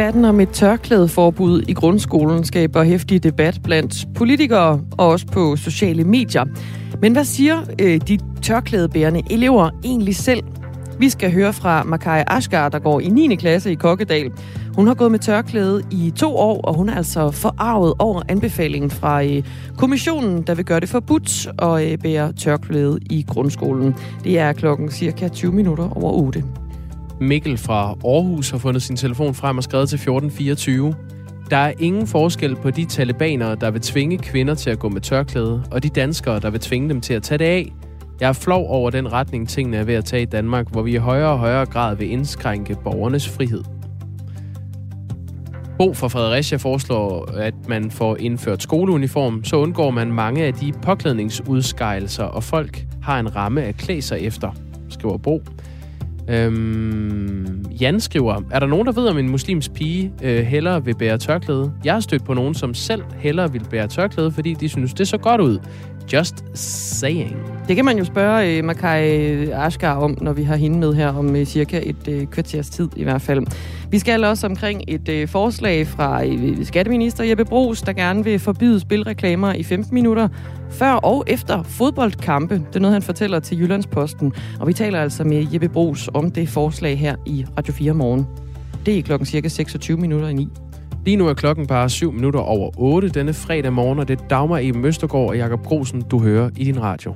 Debatten om et tørklædeforbud i grundskolen skaber hæftig debat blandt politikere og også på sociale medier. Men hvad siger øh, de tørklædebærende elever egentlig selv? Vi skal høre fra Makai Ashgar, der går i 9. klasse i Kokkedal. Hun har gået med tørklæde i to år, og hun er altså forarvet over anbefalingen fra øh, kommissionen, der vil gøre det forbudt at øh, bære tørklæde i grundskolen. Det er klokken cirka 20 minutter over 8. Mikkel fra Aarhus har fundet sin telefon frem og skrevet til 1424. Der er ingen forskel på de talibanere, der vil tvinge kvinder til at gå med tørklæde, og de danskere, der vil tvinge dem til at tage det af. Jeg er flov over den retning, tingene er ved at tage i Danmark, hvor vi i højere og højere grad vil indskrænke borgernes frihed. Bo fra Fredericia foreslår, at man får indført skoleuniform, så undgår man mange af de påklædningsudskejelser, og folk har en ramme at klæde sig efter, skriver Bo. Øhm, Jan skriver, er der nogen, der ved, om en muslims pige øh, hellere vil bære tørklæde? Jeg har stødt på nogen, som selv hellere vil bære tørklæde, fordi de synes, det så godt ud. Just saying. Det kan man jo spørge uh, Makai Ashgar om, når vi har hende med her om uh, cirka et uh, kvarters tid i hvert fald. Vi skal også omkring et uh, forslag fra uh, skatteminister Jeppe Brugs, der gerne vil forbyde spilreklamer i 15 minutter før og efter fodboldkampe. Det er noget, han fortæller til Jyllandsposten. Og vi taler altså med Jeppe Brugs om det forslag her i Radio 4 morgen. Det er klokken cirka 26 minutter i 9. Lige nu er klokken bare 7 minutter over 8 denne fredag morgen, og det er Dagmar i Møstergaard og Jakob Grosen, du hører i din radio.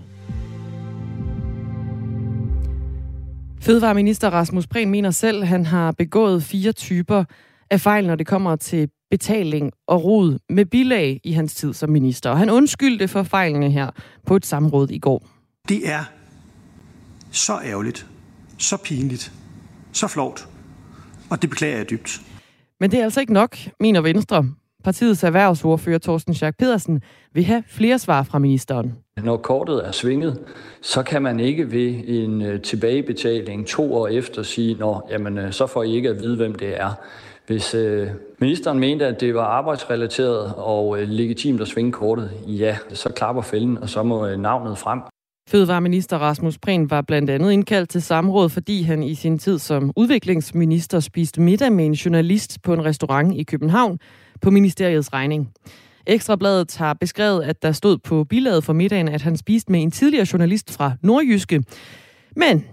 Fødevareminister Rasmus Prehn mener selv, at han har begået fire typer af fejl, når det kommer til betaling og rod med bilag i hans tid som minister. Og han undskyldte for fejlene her på et samråd i går. Det er så ærgerligt, så pinligt, så flovt, og det beklager jeg dybt. Men det er altså ikke nok, mener Venstre. Partiets erhvervsordfører Thorsten Schack Pedersen vil have flere svar fra ministeren. Når kortet er svinget, så kan man ikke ved en øh, tilbagebetaling to år efter sige, Nå, jamen, øh, så får I ikke at vide, hvem det er. Hvis øh, ministeren mente, at det var arbejdsrelateret og øh, legitimt at svinge kortet, ja, så klapper fælden, og så må øh, navnet frem. Fødevareminister Rasmus Prehn var blandt andet indkaldt til samråd, fordi han i sin tid som udviklingsminister spiste middag med en journalist på en restaurant i København på ministeriets regning. Ekstrabladet har beskrevet, at der stod på bilaget for middagen, at han spiste med en tidligere journalist fra Nordjyske. Men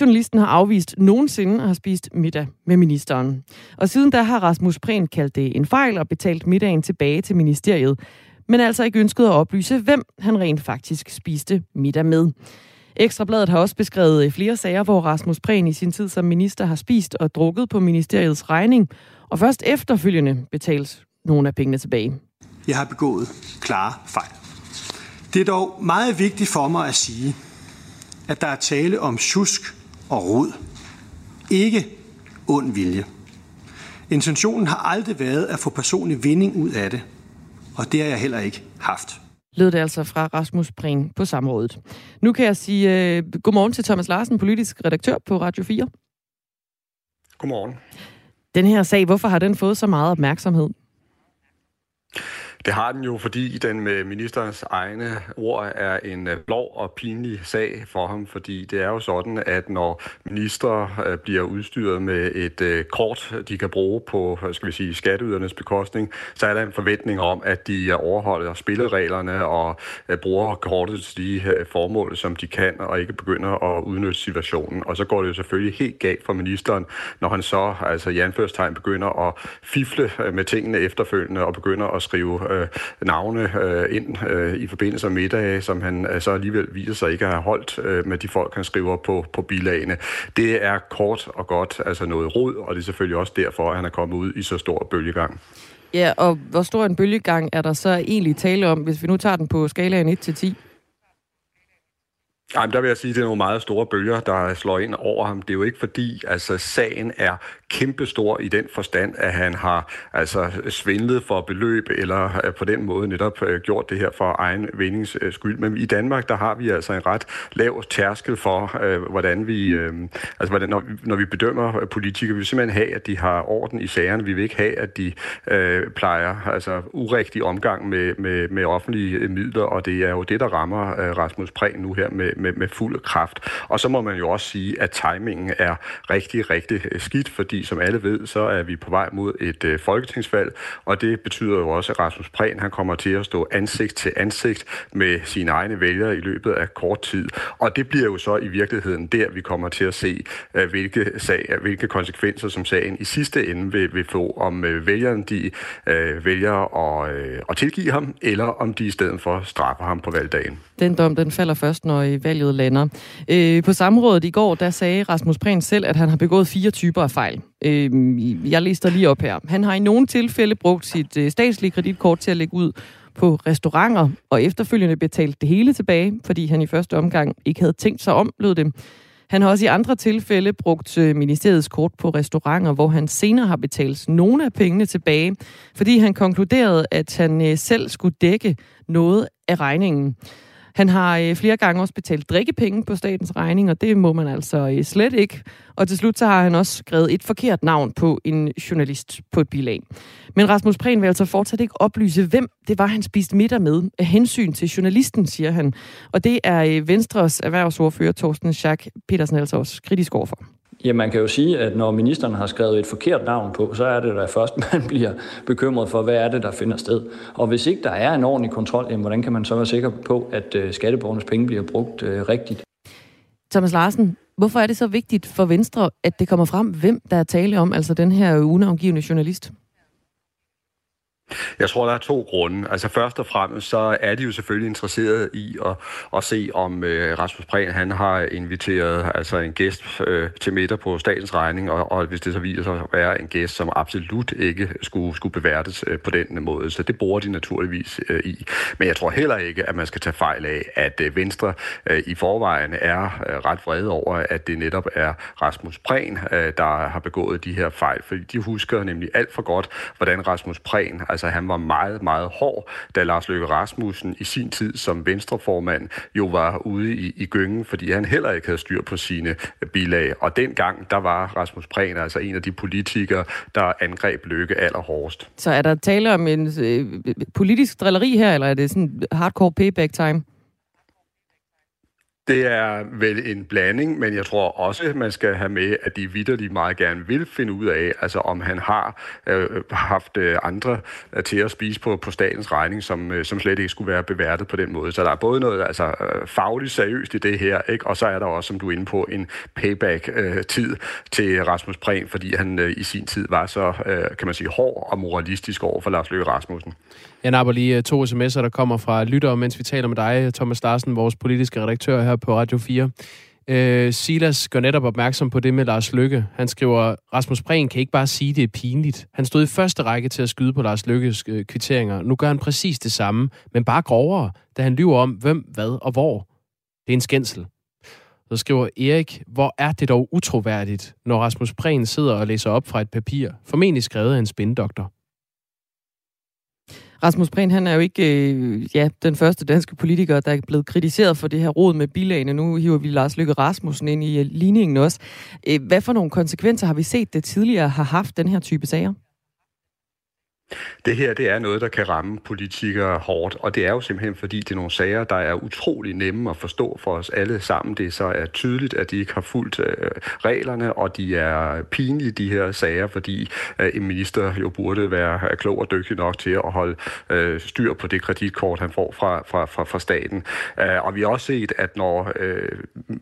journalisten har afvist nogensinde at have spist middag med ministeren. Og siden da har Rasmus Prehn kaldt det en fejl og betalt middagen tilbage til ministeriet men altså ikke ønskede at oplyse, hvem han rent faktisk spiste middag med. Ekstrabladet har også beskrevet øh, flere sager, hvor Rasmus Prehn i sin tid som minister har spist og drukket på ministeriets regning, og først efterfølgende betales nogle af pengene tilbage. Jeg har begået klare fejl. Det er dog meget vigtigt for mig at sige, at der er tale om tjusk og rod. Ikke ond vilje. Intentionen har aldrig været at få personlig vinding ud af det – og det har jeg heller ikke haft. Lød det altså fra Rasmus Prehn på samrådet. Nu kan jeg sige uh, godmorgen til Thomas Larsen, politisk redaktør på Radio 4. Godmorgen. Den her sag, hvorfor har den fået så meget opmærksomhed? Det har den jo, fordi den med ministerens egne ord er en øh, blå og pinlig sag for ham, fordi det er jo sådan, at når ministre øh, bliver udstyret med et øh, kort, de kan bruge på skal vi sige, skatteydernes bekostning, så er der en forventning om, at de overholder spillereglerne og bruger kortet til de formål, som de kan, og ikke begynder at udnytte situationen. Og så går det jo selvfølgelig helt galt for ministeren, når han så, altså i anførstegn, begynder at fifle med tingene efterfølgende og begynder at skrive øh, navne øh, ind øh, i forbindelse med middag, som han øh, så alligevel viser sig ikke at have holdt øh, med de folk, han skriver på, på bilagene. Det er kort og godt altså noget rod, og det er selvfølgelig også derfor, at han er kommet ud i så stor bølgegang. Ja, og hvor stor en bølgegang er der så egentlig tale om, hvis vi nu tager den på skalaen 1 til 10? Jamen, der vil jeg sige, at det er nogle meget store bølger, der slår ind over ham. Det er jo ikke fordi, altså sagen er kæmpestor i den forstand, at han har altså svindlet for beløb, eller øh, på den måde netop øh, gjort det her for egen vindings øh, skyld. Men i Danmark, der har vi altså en ret lav tærskel for, hvordan vi, altså hvordan, når, når vi bedømmer politikere, vi vil simpelthen have, at de har orden i sagerne. Vi vil ikke have, at de øh, plejer altså urigtig omgang med, med, med offentlige midler, og det er jo det, der rammer øh, Rasmus Prehn nu her med, med, med fuld kraft. Og så må man jo også sige, at timingen er rigtig, rigtig skidt, fordi fordi som alle ved, så er vi på vej mod et øh, folketingsvalg, og det betyder jo også, at Rasmus Prehn han kommer til at stå ansigt til ansigt med sine egne vælgere i løbet af kort tid. Og det bliver jo så i virkeligheden der, vi kommer til at se, øh, hvilke, sag, øh, hvilke konsekvenser som sagen i sidste ende vil, vil få, om øh, vælgerne de øh, vælger at, øh, at tilgive ham, eller om de i stedet for straffer ham på valgdagen. Den dom, den falder først, når øh, valget lander. Øh, på samrådet i går, der sagde Rasmus Prehn selv, at han har begået fire typer af fejl. Øh, jeg lister lige op her. Han har i nogle tilfælde brugt sit øh, statslige kreditkort til at lægge ud på restauranter, og efterfølgende betalt det hele tilbage, fordi han i første omgang ikke havde tænkt sig om, lød det. Han har også i andre tilfælde brugt øh, ministeriets kort på restauranter, hvor han senere har betalt nogle af pengene tilbage, fordi han konkluderede, at han øh, selv skulle dække noget af regningen. Han har øh, flere gange også betalt drikkepenge på statens regning, og det må man altså øh, slet ikke. Og til slut så har han også skrevet et forkert navn på en journalist på et bilag. Men Rasmus Prehn vil altså fortsat ikke oplyse, hvem det var, han spiste middag med af hensyn til journalisten, siger han. Og det er øh, Venstres erhvervsordfører Torsten Schack Petersen altså også kritisk overfor. Ja, man kan jo sige, at når ministeren har skrevet et forkert navn på, så er det da først, man bliver bekymret for, hvad er det, der finder sted. Og hvis ikke der er en ordentlig kontrol, jamen, hvordan kan man så være sikker på, at øh, skatteborgernes penge bliver brugt øh, rigtigt? Thomas Larsen, hvorfor er det så vigtigt for Venstre, at det kommer frem, hvem der er tale om, altså den her unavngivende journalist? Jeg tror, der er to grunde. Altså først og fremmest, så er de jo selvfølgelig interesseret i at, at se, om øh, Rasmus Prehn han har inviteret altså en gæst øh, til middag på statens regning, og, og hvis det så viser sig at være en gæst, som absolut ikke skulle, skulle beværtes øh, på den måde. Så det bruger de naturligvis øh, i. Men jeg tror heller ikke, at man skal tage fejl af, at øh, Venstre øh, i forvejen er øh, ret vrede over, at det netop er Rasmus Prehn, øh, der har begået de her fejl. Fordi de husker nemlig alt for godt, hvordan Rasmus Prehn Altså han var meget, meget hård, da Lars Løkke Rasmussen i sin tid som venstreformand jo var ude i, i gyngen, fordi han heller ikke havde styr på sine bilag. Og dengang, der var Rasmus Prehn altså en af de politikere, der angreb Løkke allerhårdest. Så er der tale om en øh, politisk drilleri her, eller er det sådan hardcore payback time? Det er vel en blanding, men jeg tror også, at man skal have med, at de vidderligt meget gerne vil finde ud af, altså om han har øh, haft øh, andre øh, til at spise på, på statens regning, som, øh, som slet ikke skulle være beværtet på den måde. Så der er både noget altså, øh, fagligt seriøst i det her, ikke? og så er der også, som du er inde på, en payback-tid øh, til Rasmus Prehn, fordi han øh, i sin tid var så, øh, kan man sige, hård og moralistisk over for Lars Løkke Rasmussen. Jeg napper lige øh, to sms'er, der kommer fra lyttere, mens vi taler med dig, Thomas Larsen, vores politiske redaktør her på Radio 4. Øh, Silas gør netop opmærksom på det med Lars Lykke. Han skriver, Rasmus Prehn kan ikke bare sige, det er pinligt. Han stod i første række til at skyde på Lars Lykkes øh, kvitteringer. Nu gør han præcis det samme, men bare grovere, da han lyver om, hvem, hvad og hvor. Det er en skændsel. Så skriver Erik, hvor er det dog utroværdigt, når Rasmus Prehn sidder og læser op fra et papir, formentlig skrevet af en spindoktor. Rasmus Prehn, han er jo ikke øh, ja, den første danske politiker, der er blevet kritiseret for det her råd med bilagene. Nu hiver vi Lars Lykke Rasmussen ind i øh, ligningen også. Øh, hvad for nogle konsekvenser har vi set, det tidligere har haft den her type sager? Det her, det er noget, der kan ramme politikere hårdt, og det er jo simpelthen, fordi det er nogle sager, der er utrolig nemme at forstå for os alle sammen. Det så er tydeligt, at de ikke har fulgt øh, reglerne, og de er pinlige, de her sager, fordi øh, en minister jo burde være klog og dygtig nok til at holde øh, styr på det kreditkort, han får fra, fra, fra, fra staten. Øh, og vi har også set, at når øh,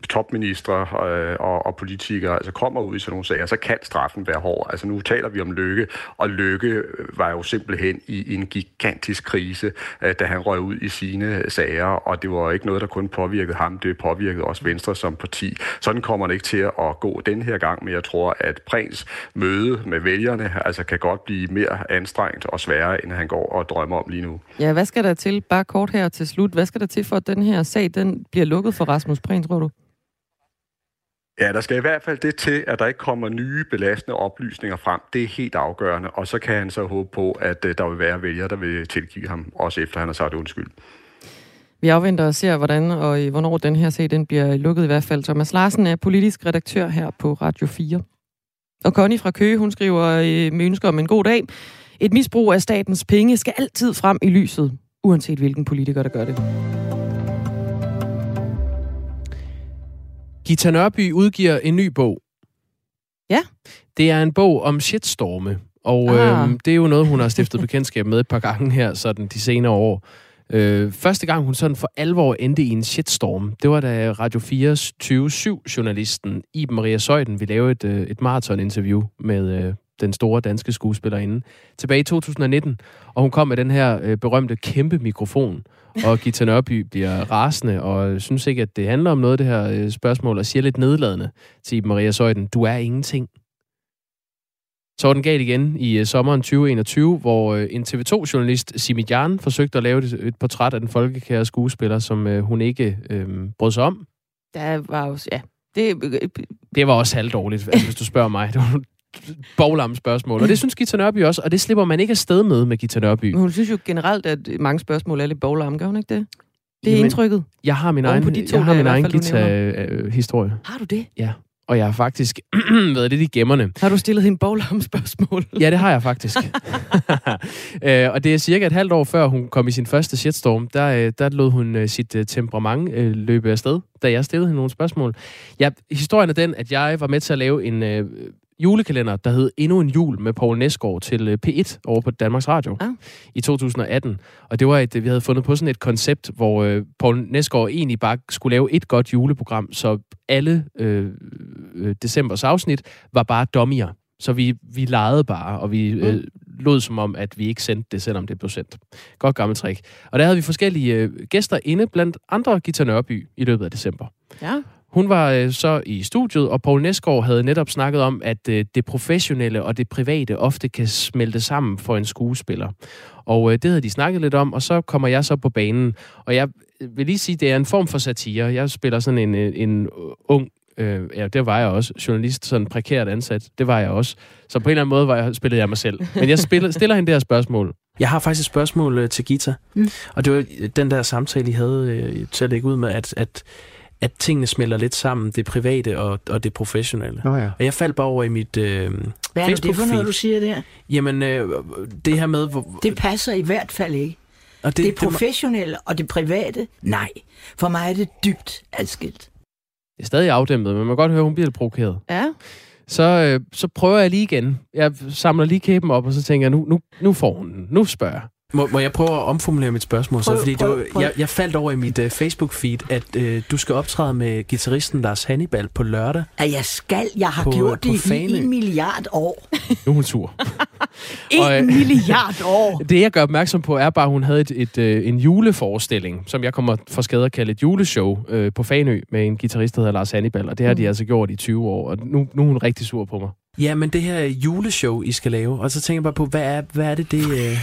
topministre øh, og, og politikere altså kommer ud i sådan nogle sager, så kan straffen være hård. Altså nu taler vi om Lykke, og Lykke var jo simpelthen i en gigantisk krise, øh, da han røg ud i sine øh, sager, og det var ikke noget, der kun påvirkede ham, det påvirkede også Venstre som parti. Sådan kommer det ikke til at gå den her gang, men jeg tror, at Prins møde med vælgerne altså kan godt blive mere anstrengt og sværere, end han går og drømmer om lige nu. Ja, hvad skal der til, bare kort her til slut, hvad skal der til for, at den her sag den bliver lukket for Rasmus Prins, tror du? Ja, der skal i hvert fald det til, at der ikke kommer nye belastende oplysninger frem. Det er helt afgørende, og så kan han så håbe på, at øh, der vil være vælgere, der vil tilgive ham, også efter han har sagt undskyld. Vi afventer og ser, hvordan og hvornår den her sag den bliver lukket i hvert fald. Thomas Larsen er politisk redaktør her på Radio 4. Og Connie fra Køge, hun skriver øh, med ønsker om en god dag. Et misbrug af statens penge skal altid frem i lyset, uanset hvilken politiker, der gør det. Gita Nørby udgiver en ny bog. Ja. Det er en bog om shitstorme, og Ah. øh, det er jo noget, hun har stiftet bekendtskab med et par gange her, sådan de senere år. Øh, første gang hun sådan for alvor endte i en shitstorm, det var da Radio 4's 27-journalisten Iben Maria Søjden ville lave et, øh, et maraton-interview med øh, den store danske skuespillerinde tilbage i 2019. Og hun kom med den her øh, berømte kæmpe mikrofon, og Gita Nørby bliver rasende og synes ikke, at det handler om noget, det her øh, spørgsmål, og siger lidt nedladende til Iben Maria Søjden, du er ingenting. Så var den galt igen i øh, sommeren 2021, hvor øh, en TV2-journalist, Simi Jan, forsøgte at lave et, portræt af den folkekære skuespiller, som øh, hun ikke øh, brød sig om. Der var jo... Ja, det, Det var også halvdårligt, altså, hvis du spørger mig. Det var boglamme spørgsmål. Og det synes Gita Nørby også, og det slipper man ikke afsted med med Gita Nørby. men hun synes jo generelt, at mange spørgsmål er lidt boglarme, gør hun ikke det? Det er Jamen, indtrykket. Jeg har min egen, på de to jeg har min egen Gita-historie. Har du det? Og jeg har faktisk været lidt i gemmerne. Har du stillet hende boglarme spørgsmål? Ja, det har jeg faktisk. øh, og det er cirka et halvt år før hun kom i sin første shitstorm, der, øh, der lod hun øh, sit øh, temperament øh, løbe afsted, da jeg stillede hende nogle spørgsmål. Ja, historien er den, at jeg var med til at lave en øh, julekalender, der hed Endnu en jul med Poul Næsgaard til øh, P1 over på Danmarks Radio Ah. i 2018. Og det var et, vi havde fundet på sådan et koncept, hvor øh, Poul Næsgaard egentlig bare skulle lave et godt juleprogram, så alle øh, øh, decembers afsnit var bare dommier. Så vi, vi legede bare, og vi øh, lod som om, at vi ikke sendte det, selvom det blev sendt. Godt gammelt trick. Og der havde vi forskellige øh, gæster inde, blandt andre Gita Nørby, i løbet af december. Ja. Hun var øh, så i studiet, og Poul Næsgaard havde netop snakket om, at øh, det professionelle og det private ofte kan smelte sammen for en skuespiller. Og øh, det havde de snakket lidt om, og så kommer jeg så på banen. Og jeg vil lige sige, det er en form for satire. Jeg spiller sådan en, en ung Øh, ja, det var jeg også. Journalist, sådan prekært ansat. Det var jeg også. Så på en eller anden måde var jeg, spillede jeg mig selv. Men jeg spiller, stiller hende det her spørgsmål. Jeg har faktisk et spørgsmål øh, til Gita. Mm. Og det var den der samtale, I havde øh, til at lægge ud med, at, at, at tingene smelter lidt sammen, det private og, og det professionelle. Nå ja. Og jeg faldt bare over i mit øh, Hvad er det for noget, du siger der? Jamen, øh, det her med... Hvor, Det passer i hvert fald ikke. og Det, det professionelle og det private, nej. For mig er det dybt adskilt. Det er stadig afdæmpet, men man kan godt høre, at hun bliver lidt provokeret. Ja. Så, øh, så prøver jeg lige igen. Jeg samler lige kæben op, og så tænker jeg, nu, nu, nu får hun den. Nu spørger jeg. Må, må jeg prøve at omformulere mit spørgsmål så? Prøv, Fordi prøv, det var, prøv. jeg, jeg faldt over i mit uh, Facebook-feed, at uh, du skal optræde med gitarristen Lars Hannibal på lørdag. At jeg skal, jeg har På- gjort på det i Fanø. en milliard år. Nu er hun sur. En Og, øh, milliard år. Det, jeg gør opmærksom på, er bare, at hun havde et, et, øh, en juleforestilling, som jeg kommer for skade at kalde et juleshow øh, på Fanø med en guitarist, der hedder Lars Hannibal, og det har de altså gjort i 20 år, og nu, nu er hun rigtig sur på mig. Ja, men det her juleshow, I skal lave, og så tænker jeg bare på, hvad er, hvad er det, det, uh,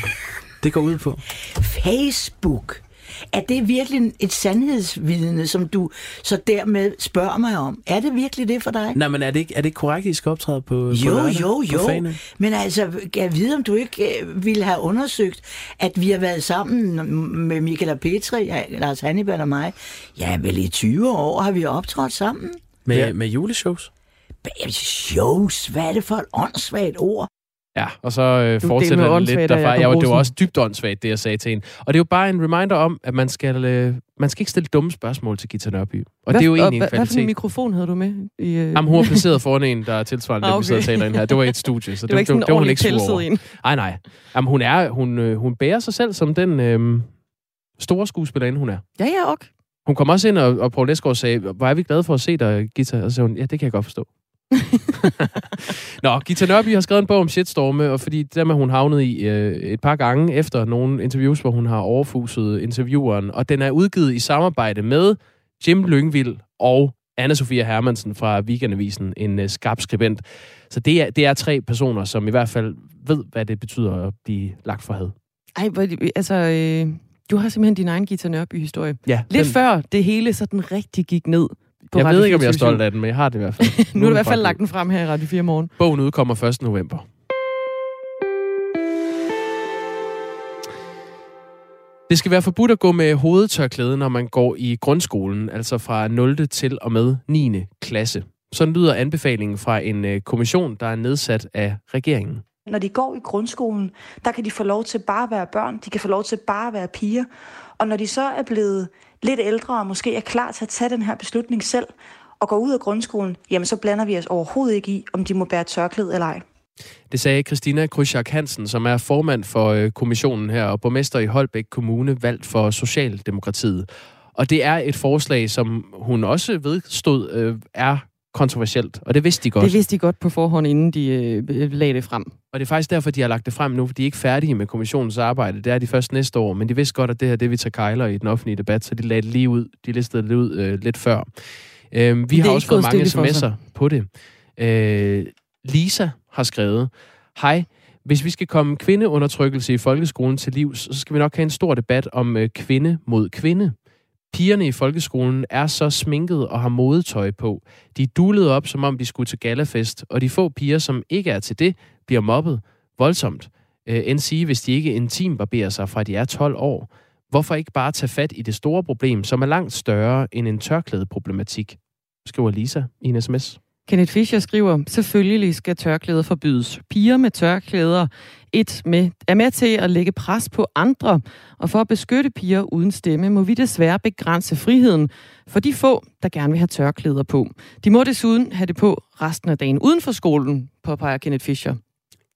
det går ud på? Facebook. Er det virkelig et sandhedsvidne, som du så dermed spørger mig om? Er det virkelig det for dig? Nej, men er det ikke, er det ikke korrekt, at I skal optræde på, på Jo, lørdag jo, på jo. Fanø? Men altså, jeg vide, om du ikke øh, ville have undersøgt, at vi har været sammen med Michael og Petri, ja, Lars Hannibal og mig. Ja, vel i 20 år har vi optrådt sammen. Med, Ja. med juleshows? Shows, hvad er det for et åndssvagt ord? Ja, og så øh, fortsætter det det lidt derfra. Jacob Ja, det var også dybt åndssvagt, det jeg sagde til hende. Og det er jo bare en reminder om, at man skal, øh, man skal ikke stille dumme spørgsmål til Gita Nørby. Og det er jo egentlig en hvad, hvad for en kvalitet. mikrofon havde du med? I, øh... Jamen, hun var placeret foran en, der er tilsvarende, Ah, okay. vi sidder og taler her. Det var et studie, så det var sådan en det, var hun ikke sur over. Nej, nej. Jamen, hun, er, hun, øh, hun bærer sig selv som den øh, store skuespillerinde, hun er. Ja, ja, ok. Hun kom også ind, og, og Paul Lesgaard sagde, hvor er vi glade for at se dig, Gita. Og så sagde hun, ja, det kan jeg godt forstå. Nå, Gita Nørby har skrevet en bog om shitstorme, og fordi dem er hun havnet i øh, et par gange efter nogle interviews, hvor hun har overfuset intervieweren. Og den er udgivet i samarbejde med Jim Lyngvild og anna Sofia Hermansen fra Weekendavisen, en øh, skarp skribent. Så det er, det er tre personer, som i hvert fald ved, hvad det betyder at blive lagt for had. Ej, hvor, altså, øh, du har simpelthen din egen Gita Nørby-historie. Ja, Lidt før det hele sådan rigtig gik ned på Jeg Radio ved ikke, om jeg er 24syv. stolt af den, men jeg har det i hvert fald. Nu har du i hvert fald lagt den frem her i Radio 4 morgen. Bogen udkommer 1. november. Det skal være forbudt at gå med hovedtørklæde, når man går i grundskolen, altså fra 0. til og med 9. klasse. Sådan lyder anbefalingen fra en øh, kommission, der er nedsat af regeringen. Når de går i grundskolen, der kan de få lov til bare at være børn, de kan få lov til bare at være piger. Og når de så er blevet lidt ældre og måske er klar til at tage den her beslutning selv, og går ud af grundskolen, jamen så blander vi os overhovedet ikke i, om de må bære tørklæde eller ej. Det sagde Christina Krysjak Hansen, som er formand for øh, kommissionen her og borgmester i Holbæk Kommune, valgt for Socialdemokratiet. Og det er et forslag, som hun også vedstod, øh, er kontroversielt, og det vidste de godt. Det vidste de godt på forhånd, inden de øh, lagde det frem. Og det er faktisk derfor, de har lagt det frem nu, for de er ikke færdige med kommissionens arbejde. Det er de først næste år, men de vidste godt, at det her det vi tager kejler i den offentlige debat, så de lagde det lige ud. De listede det ud øh, lidt før. Øh, vi har også fået mange sms'er på det. Øh, Lisa har skrevet, Hej, hvis vi skal komme kvindeundertrykkelse i folkeskolen til livs, så skal vi nok have en stor debat om øh, kvinde mod kvinde. Pigerne i folkeskolen er så sminket og har modetøj på. De er dulet op, som om de skulle til galafest, og de få piger, som ikke er til det, bliver mobbet voldsomt. Øh, end sige, hvis de ikke intim barberer sig fra de er 12 år. Hvorfor ikke bare tage fat i det store problem, som er langt større end en tørklædeproblematik? Skriver Lisa i en sms. Kenneth Fischer skriver, selvfølgelig skal tørklæder forbydes. Piger med tørklæder et med, er med til at lægge pres på andre, og for at beskytte piger uden stemme, må vi desværre begrænse friheden for de få, der gerne vil have tørklæder på. De må desuden have det på resten af dagen uden for skolen, påpeger Kenneth Fischer.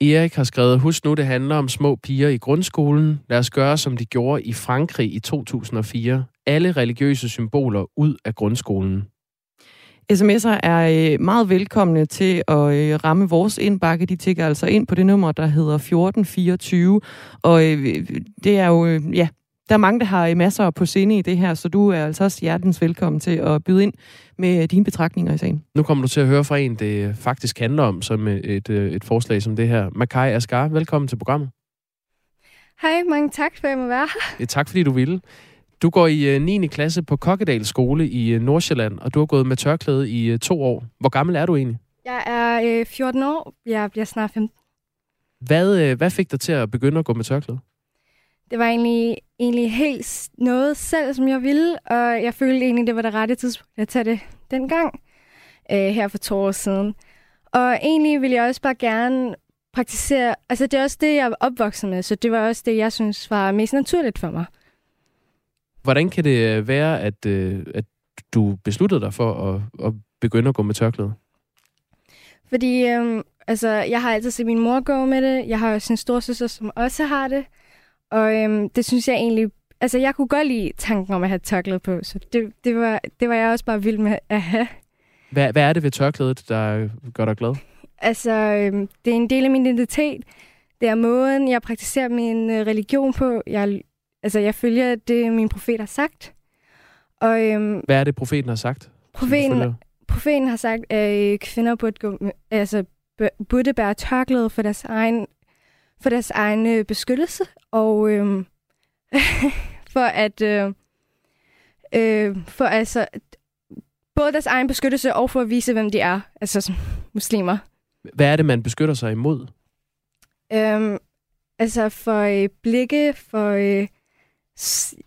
Erik har skrevet, husk nu, det handler om små piger i grundskolen. Lad os gøre, som de gjorde i Frankrig i 2004. Alle religiøse symboler ud af grundskolen. SMS'er er øh, meget velkomne til at øh, ramme vores indbakke. De tigger altså ind på det nummer, der hedder 1424. Og øh, det er jo, ja, der er mange, der har masser på sinde i det her, så du er altså også hjertens velkommen til at byde ind med dine betragtninger i sagen. Nu kommer du til at høre fra en, det faktisk handler om, som et, et forslag som det her. Makai Asgar, velkommen til programmet. Hej, mange tak for, at jeg må være her. Ja, tak fordi du ville. Du går i 9. Øh, klasse på Kokkedal skole i øh, Nordsjælland, og du har gået med tørklæde i øh, to år. Hvor gammel er du egentlig? Jeg er øh, 14 år. Jeg bliver snart 15. Hvad, hvad fik dig til at begynde at gå med tørklæde? Det var egentlig, egentlig helt noget selv, som jeg ville, og jeg følte egentlig, det var det rette tidspunkt at tage det dengang, øh, her for to år siden. Og egentlig ville jeg også bare gerne praktisere, altså det er også det, jeg er opvokset med, så det var også det, jeg synes var mest naturligt for mig. Hvordan kan det øh, være, at, øh, at du besluttede dig for at, at begynde at gå med tørklæde? Fordi øhm, altså, jeg har altid set min mor gå med det. Jeg har også en storsøster, som også har det. Og øhm, det synes jeg egentlig... Altså, jeg kunne godt lide tanken om at have tørklæde på, så det, det, var, det var jeg også bare vild med at have. Hvad, hvad er det ved tørklædet, der gør dig glad? Altså, øhm, det er en del af min identitet. Det er måden, jeg praktiserer min øh, religion på. Jeg Altså, jeg følger det, min profet har sagt. Og, øhm, Hvad er det, profeten har sagt? Profeten, profeten har sagt, at øh, kvinder burde, gå, altså, burde bære tørklæde for deres egen, for deres egen øh, beskyttelse, og øhm, for at øh, øh, for altså både deres egen beskyttelse og for at vise, hvem de er, altså som muslimer. Hvad er det, man beskytter sig imod? Øhm, altså for øh, blikke, for øh,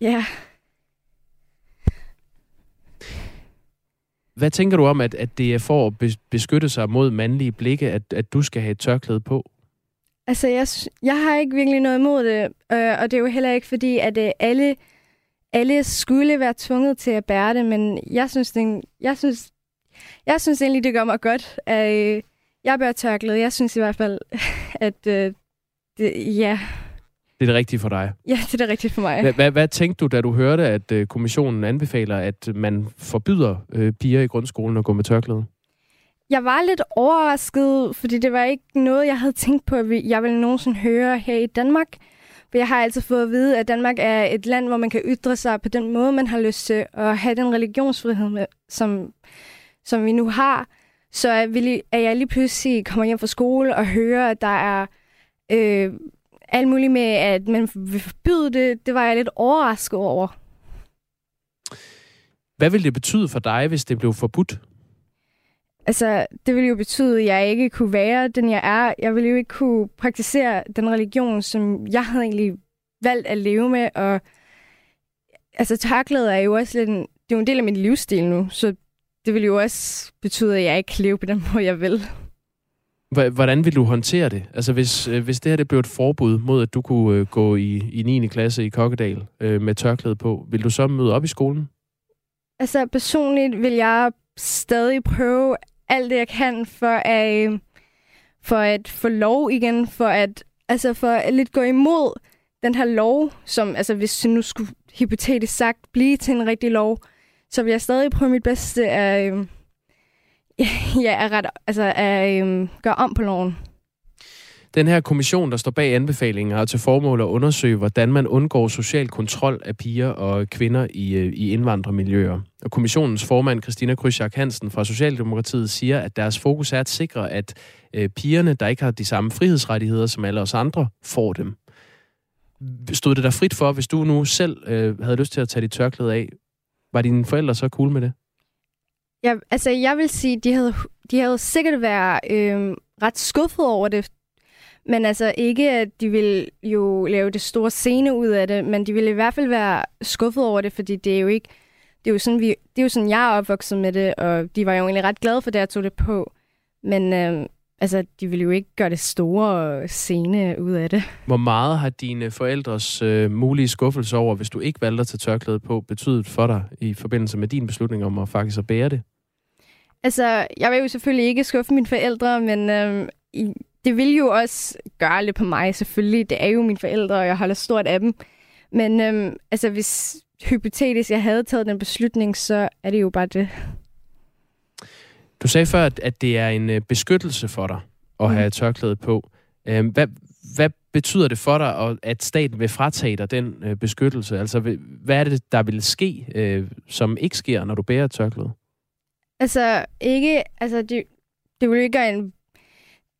Ja. Hvad tænker du om, at, at det er for at beskytte sig mod mandlige blikke, at, at du skal have et tørklæde på? Altså, jeg, jeg har ikke virkelig noget imod det, øh, og det er jo heller ikke fordi, at øh, alle, alle skulle være tvunget til at bære det, men jeg synes, det, jeg synes, jeg synes egentlig, det gør mig godt, at øh, jeg bærer tørklæde. Jeg synes i hvert fald, at øh, det, ja, det er det rigtige for dig? Ja, det er det rigtige for mig. Hvad, hvad, tænkte du, da du hørte, at uh, kommissionen anbefaler, at man forbyder uh, piger i grundskolen at gå med tørklæde? Jeg var lidt overrasket, fordi det var ikke noget, jeg havde tænkt på, at jeg ville nogensinde høre her i Danmark. For jeg har altid fået at vide, at Danmark er et land, hvor man kan ytre sig på den måde, man har lyst til, at have den religionsfrihed, med, som, som vi nu har. Så er, jeg lige pludselig kommer hjem fra skole og hører, at der er øh, alt muligt med, at man vil forbyde det, det var jeg lidt overrasket over. Hvad vil det betyde for dig, hvis det blev forbudt? Altså, det ville jo betyde, at jeg ikke kunne være den, jeg er. Jeg ville jo ikke kunne praktisere den religion, som jeg havde egentlig valgt at leve med. Og altså, tørklæde er jo også lidt en, det er jo en del af min livsstil nu, så det ville jo også betyde, at jeg ikke kan leve på den måde, jeg vil. Hvordan vil du håndtere det? Altså hvis, øh, hvis det her det blev et forbud mod, at du kunne øh, gå i, i 9. klasse i Kokkedal øh, med tørklæde på, vil du så møde op i skolen? Altså personligt vil jeg stadig prøve alt det, jeg kan for at, for at få lov igen, for at, altså for at lidt gå imod den her lov, som, altså hvis det nu skulle hypotetisk sagt blive til en rigtig lov, så vil jeg stadig prøve mit bedste at, øh, ja, er ret, altså er, øhm, gør om på loven. Den her kommission, der står bag anbefalingen, har til formål at undersøge, hvordan man undgår social kontrol af piger og kvinder i, øh, i indvandrermiljøer. Og kommissionens formand, Christina Krysjak Hansen fra Socialdemokratiet, siger, at deres fokus er at sikre, at øh, pigerne, der ikke har de samme frihedsrettigheder som alle os andre, får dem. Stod det der frit for, hvis du nu selv øh, havde lyst til at tage dit tørklæde af? Var dine forældre så cool med det? Ja, altså jeg vil sige, de havde, de havde sikkert været øh, ret skuffet over det, men altså ikke, at de ville jo lave det store scene ud af det, men de ville i hvert fald være skuffet over det, fordi det er jo ikke, det er jo sådan, vi, det er jo sådan jeg er opvokset med det, og de var jo egentlig ret glade for det, jeg tog det på. Men øh, altså, de ville jo ikke gøre det store scene ud af det. Hvor meget har dine forældres øh, mulige skuffelse over, hvis du ikke valgte at tage tørklædet på, betydet for dig i forbindelse med din beslutning om at faktisk at bære det? Altså, jeg vil jo selvfølgelig ikke skuffe mine forældre, men øh, det vil jo også gøre lidt på mig, selvfølgelig. Det er jo mine forældre, og jeg holder stort af dem. Men øhm, altså, hvis hypotetisk jeg havde taget den beslutning, så er det jo bare det. Du sagde før, at det er en øh, beskyttelse for dig at mm. have tørklæde på. Øhm, hvad, hvad betyder det for dig, at staten vil fratage dig den øh, beskyttelse? Altså, hvad er det, der vil ske, øh, som ikke sker, når du bærer et tørklæde? Altså, ikke... Altså, det, det vil jo ikke gøre en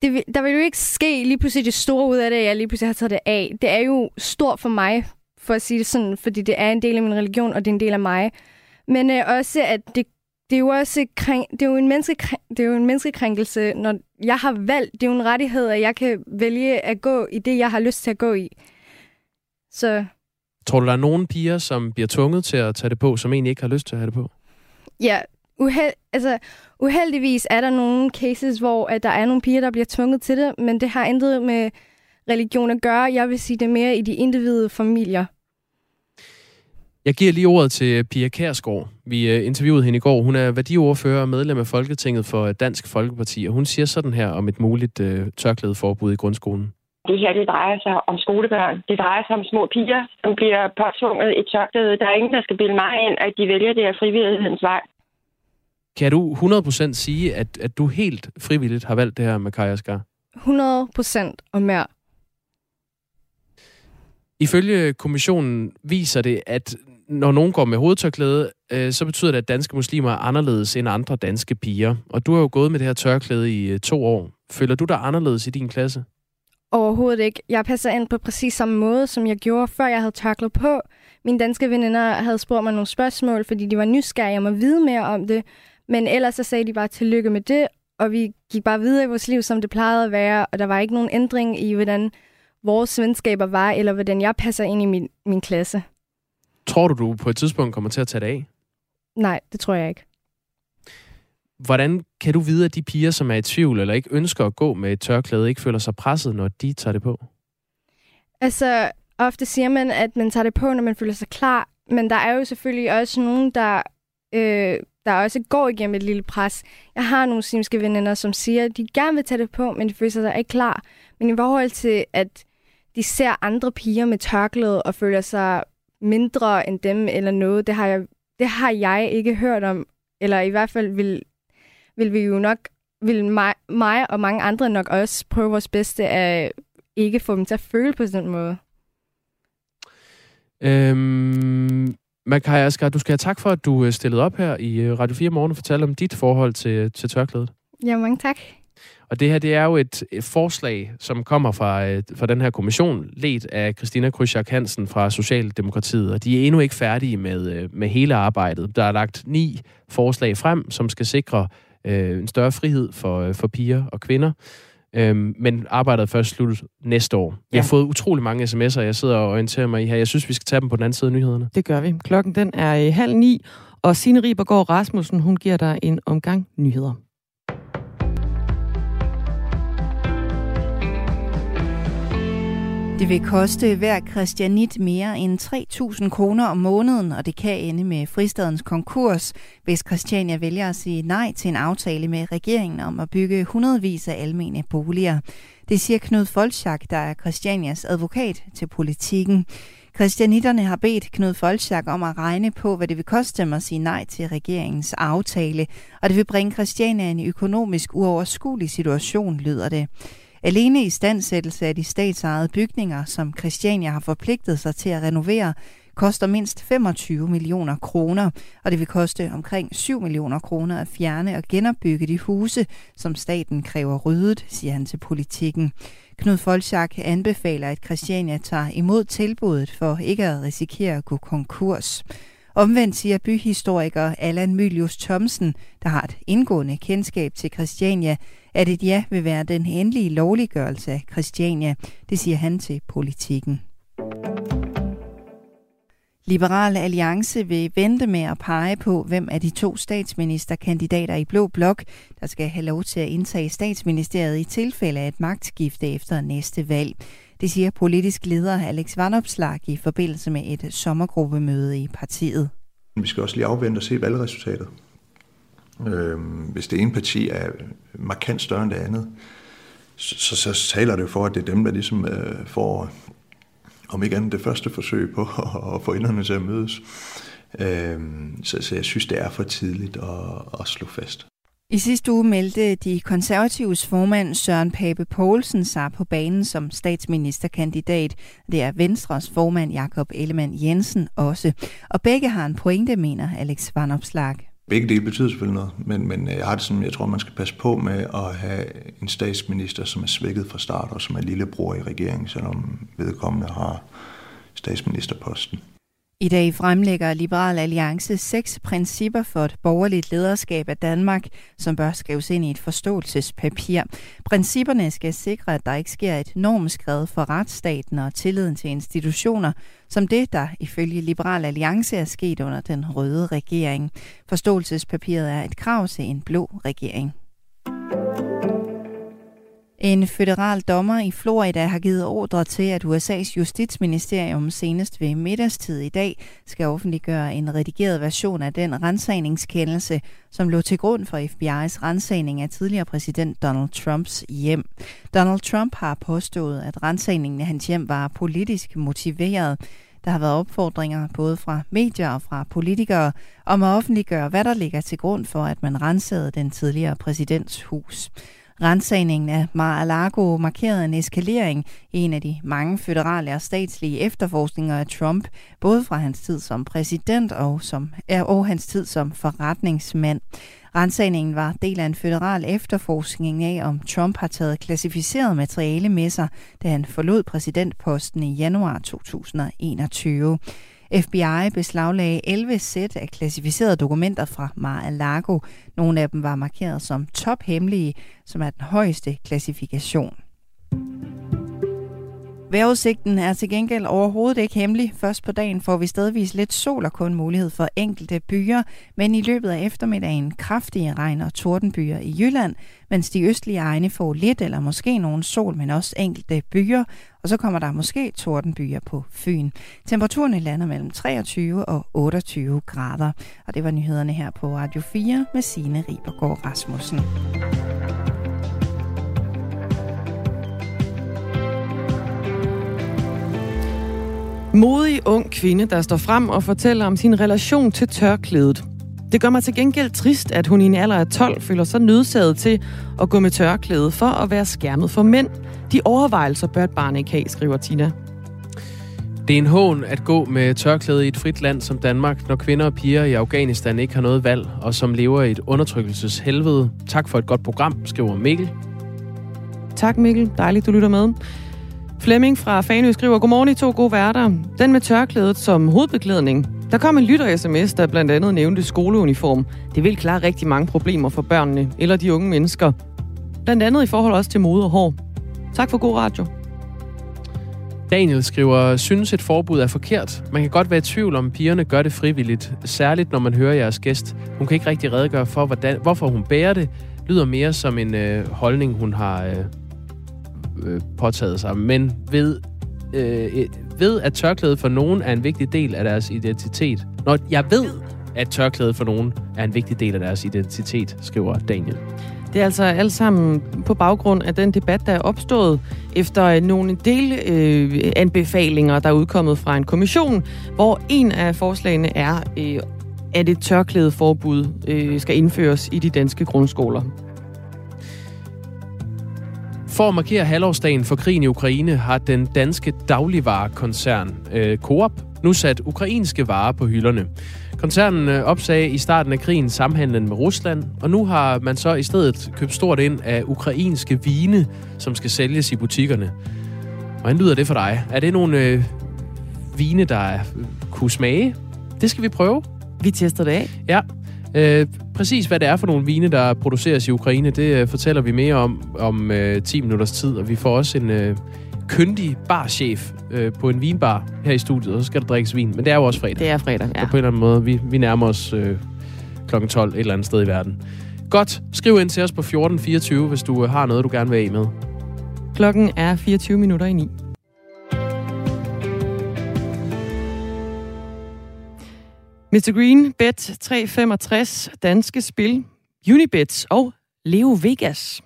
det, der vil jo ikke ske lige pludselig det store ud af det, at jeg lige pludselig har taget det af. Det er jo stort for mig, for at sige det sådan, fordi det er en del af min religion, og det er en del af mig. Men øh, også, at det, det er jo også krænk, det er jo en menneskekrænk, det er jo en menneskekrænkelse, når jeg har valgt, det er jo en rettighed, at jeg kan vælge at gå i det, jeg har lyst til at gå i. Så... Tror du, der er nogen piger, som bliver tvunget til at tage det på, som egentlig ikke har lyst til at have det på? Ja, uheld, altså, uheldigvis er der nogle cases, hvor at der er nogle piger, der bliver tvunget til det, men det har intet med religion at gøre. Jeg vil sige det mere i de individuelle familier. Jeg giver lige ordet til Pia Kærsgaard. Vi øh, interviewede hende i går. Hun er værdiordfører og medlem af Folketinget for Dansk Folkeparti, og hun siger sådan her om et muligt uh, tørklædeforbud i grundskolen. Det her det drejer sig om skolebørn. Det drejer sig om små piger, som bliver påtvunget et tørklæde. Der er ingen, der skal bilde mig ind, at de vælger det af frivillighedens vej. Kan du 100% sige, at, at du helt frivilligt har valgt det her med Kajaskar? 100% og mere. Ifølge kommissionen viser det, at når nogen går med hovedtørklæde, øh, så betyder det, at danske muslimer er anderledes end andre danske piger. Og du har jo gået med det her tørklæde i øh, to år. Føler du dig anderledes i din klasse? Overhovedet ikke. Jeg passer ind på præcis samme måde, som jeg gjorde, før jeg havde tørklæde på. Mine danske veninder havde spurgt mig nogle spørgsmål, fordi de var nysgerrige om at vide mere om det. Men ellers så sagde de bare tillykke med det, og vi gik bare videre i vores liv, som det plejede at være, og der var ikke nogen ændring i, hvordan vores venskaber var, eller hvordan jeg passer ind i min, min klasse. Tror du, du på et tidspunkt kommer til at tage det af? Nej, det tror jeg ikke. Hvordan kan du vide, at de piger, som er i tvivl eller ikke ønsker at gå med et tørklæde, ikke føler sig presset, når de tager det på? Altså, ofte siger man, at man tager det på, når man føler sig klar. Men der er jo selvfølgelig også nogen, der øh, der også går igennem et lille pres. Jeg har nogle muslimske veninder, som siger, at de gerne vil tage det på, men de føler sig ikke klar. Men i forhold til, at de ser andre piger med tørklæde og føler sig mindre end dem eller noget, det har jeg, det har jeg ikke hørt om. Eller i hvert fald vil, vil vi jo nok, vil mig, mig og mange andre nok også prøve vores bedste at ikke få dem til at føle på den måde. Øhm, Makai Asger, du skal have tak for, at du øh, stillede op her i øh, Radio 4 Morgen og fortalte om dit forhold til, til tørklædet. Ja, mange tak. Og det her, det er jo et, et forslag, som kommer fra, øh, fra den her kommission, ledt af Christina Krysjak Hansen fra Socialdemokratiet, og de er endnu ikke færdige med, med hele arbejdet. Der er lagt ni forslag frem, som skal sikre øh, en større frihed for, for piger og kvinder. Øhm, men arbejdet er først slut næste år. Ja. har fået utrolig mange sms'er, jeg sidder og orienterer mig i her. Jeg synes, vi skal tage dem på den anden side af nyhederne. Det gør vi. Klokken den er øh, halv ni, og Signe Ribergaard Rasmussen, hun giver dig en omgang nyheder. Det vil koste hver christianit mere end 3.000 kroner om måneden, og det kan ende med fristadens konkurs, hvis Christiania vælger at sige nej til en aftale med regeringen om at bygge hundredvis af almene boliger. Det siger Knud Folchak, der er Christianias advokat til politikken. Christianitterne har bedt Knud Folchak om at regne på, hvad det vil koste dem at sige nej til regeringens aftale, og det vil bringe Christiania i en økonomisk uoverskuelig situation, lyder det. Alene i standsættelse af de statsejede bygninger, som Christiania har forpligtet sig til at renovere, koster mindst 25 millioner kroner, og det vil koste omkring 7 millioner kroner at fjerne og genopbygge de huse, som staten kræver ryddet, siger han til politikken. Knud Folchak anbefaler, at Christiania tager imod tilbuddet for ikke at risikere at gå konkurs. Omvendt siger byhistoriker Allan Mylius Thomsen, der har et indgående kendskab til Christiania, at et ja vil være den endelige lovliggørelse af Christiania. Det siger han til politikken. Liberal Alliance vil vente med at pege på, hvem af de to statsministerkandidater i Blå Blok, der skal have lov til at indtage statsministeriet i tilfælde af et magtskifte efter næste valg. Det siger politisk leder Alex Vanopslag i forbindelse med et sommergruppemøde i partiet. Vi skal også lige afvente og se valgresultatet. Øhm, hvis det ene parti er markant større end det andet, så, så, så taler det for, at det er dem, der ligesom øh, får, om ikke andet det første forsøg på at, at få inderne til at mødes. Øhm, så, så jeg synes, det er for tidligt at, at slå fast. I sidste uge meldte de konservatives formand Søren Pape Poulsen sig på banen som statsministerkandidat. Det er Venstres formand Jakob Ellemann Jensen også. Og begge har en pointe, mener Alex Van Opslag. Begge dele betyder selvfølgelig noget, men, men jeg har det sådan, jeg tror, man skal passe på med at have en statsminister, som er svækket fra start, og som er lillebror i regeringen, selvom vedkommende har statsministerposten. I dag fremlægger Liberal Alliance seks principper for et borgerligt lederskab af Danmark, som bør skrives ind i et forståelsespapir. Principperne skal sikre, at der ikke sker et normskred for retsstaten og tilliden til institutioner, som det, der ifølge Liberal Alliance er sket under den røde regering. Forståelsespapiret er et krav til en blå regering. En federal dommer i Florida har givet ordre til, at USA's justitsministerium senest ved middagstid i dag skal offentliggøre en redigeret version af den rensagningskendelse, som lå til grund for FBI's rensagning af tidligere præsident Donald Trumps hjem. Donald Trump har påstået, at rensagningen af hans hjem var politisk motiveret. Der har været opfordringer både fra medier og fra politikere om at offentliggøre, hvad der ligger til grund for, at man rensede den tidligere præsidents hus. Rensagningen af Mar-a-Lago markerede en eskalering i en af de mange føderale og statslige efterforskninger af Trump, både fra hans tid som præsident og, som, og hans tid som forretningsmand. Rensagningen var del af en føderal efterforskning af, om Trump har taget klassificeret materiale med sig, da han forlod præsidentposten i januar 2021. FBI beslaglagde 11 sæt af klassificerede dokumenter fra Mar-a-Lago. Nogle af dem var markeret som tophemmelige, som er den højeste klassifikation. Vejrudsigten er til gengæld overhovedet ikke hemmelig. Først på dagen får vi stedvis lidt sol og kun mulighed for enkelte byer, men i løbet af eftermiddagen kraftige regn- og tordenbyer i Jylland, mens de østlige egne får lidt eller måske nogen sol, men også enkelte byer, og så kommer der måske tordenbyer på Fyn. Temperaturen lander mellem 23 og 28 grader, og det var nyhederne her på Radio 4 med Signe Ribergaard Rasmussen. Modig ung kvinde, der står frem og fortæller om sin relation til tørklædet. Det gør mig til gengæld trist, at hun i en alder af 12 føler sig nødsaget til at gå med tørklæde for at være skærmet for mænd. De overvejelser bør et barn ikke have, skriver Tina. Det er en hån at gå med tørklæde i et frit land som Danmark, når kvinder og piger i Afghanistan ikke har noget valg, og som lever i et undertrykkelseshelvede. Tak for et godt program, skriver Mikkel. Tak Mikkel, dejligt du lytter med. Flemming fra Fanø skriver, Godmorgen I to gode værter. Den med tørklædet som hovedbeklædning. Der kom en lytter-sms, der blandt andet nævnte skoleuniform. Det vil klare rigtig mange problemer for børnene eller de unge mennesker. Blandt andet i forhold også til mode og hår. Tak for god radio. Daniel skriver, synes et forbud er forkert. Man kan godt være i tvivl om, pigerne gør det frivilligt. Særligt når man hører jeres gæst. Hun kan ikke rigtig redegøre for, hvordan, hvorfor hun bærer det. Lyder mere som en øh, holdning, hun har øh, øh, påtaget sig. Men ved øh, ved, at tørklædet for nogen er en vigtig del af deres identitet. Når jeg ved, at tørklædet for nogen er en vigtig del af deres identitet, skriver Daniel. Det er altså alt sammen på baggrund af den debat, der er opstået efter nogle delanbefalinger, øh, anbefalinger, der er udkommet fra en kommission, hvor en af forslagene er, øh, at et tørklædeforbud øh, skal indføres i de danske grundskoler. For at markere halvårsdagen for krigen i Ukraine har den danske dagligvarekoncern øh, Coop nu sat ukrainske varer på hylderne. Koncernen øh, opsagde i starten af krigen samhandlen med Rusland, og nu har man så i stedet købt stort ind af ukrainske vine, som skal sælges i butikkerne. Hvordan lyder det for dig? Er det nogle øh, vine, der kunne smage? Det skal vi prøve. Vi tester det af. Ja. Øh, præcis hvad det er for nogle vine, der produceres i Ukraine, det øh, fortæller vi mere om om øh, 10 minutters tid, og vi får også en øh, kyndig barchef øh, på en vinbar her i studiet, og så skal der drikkes vin. Men det er jo også fredag. Det er fredag, ja. Så på en eller anden måde, vi, vi nærmer os øh, kl. 12 et eller andet sted i verden. Godt. Skriv ind til os på 1424, hvis du øh, har noget, du gerne vil af med. Klokken er 24 minutter i 9. Mr. Green, Bet 365, Danske Spil, Unibet og Leo Vegas.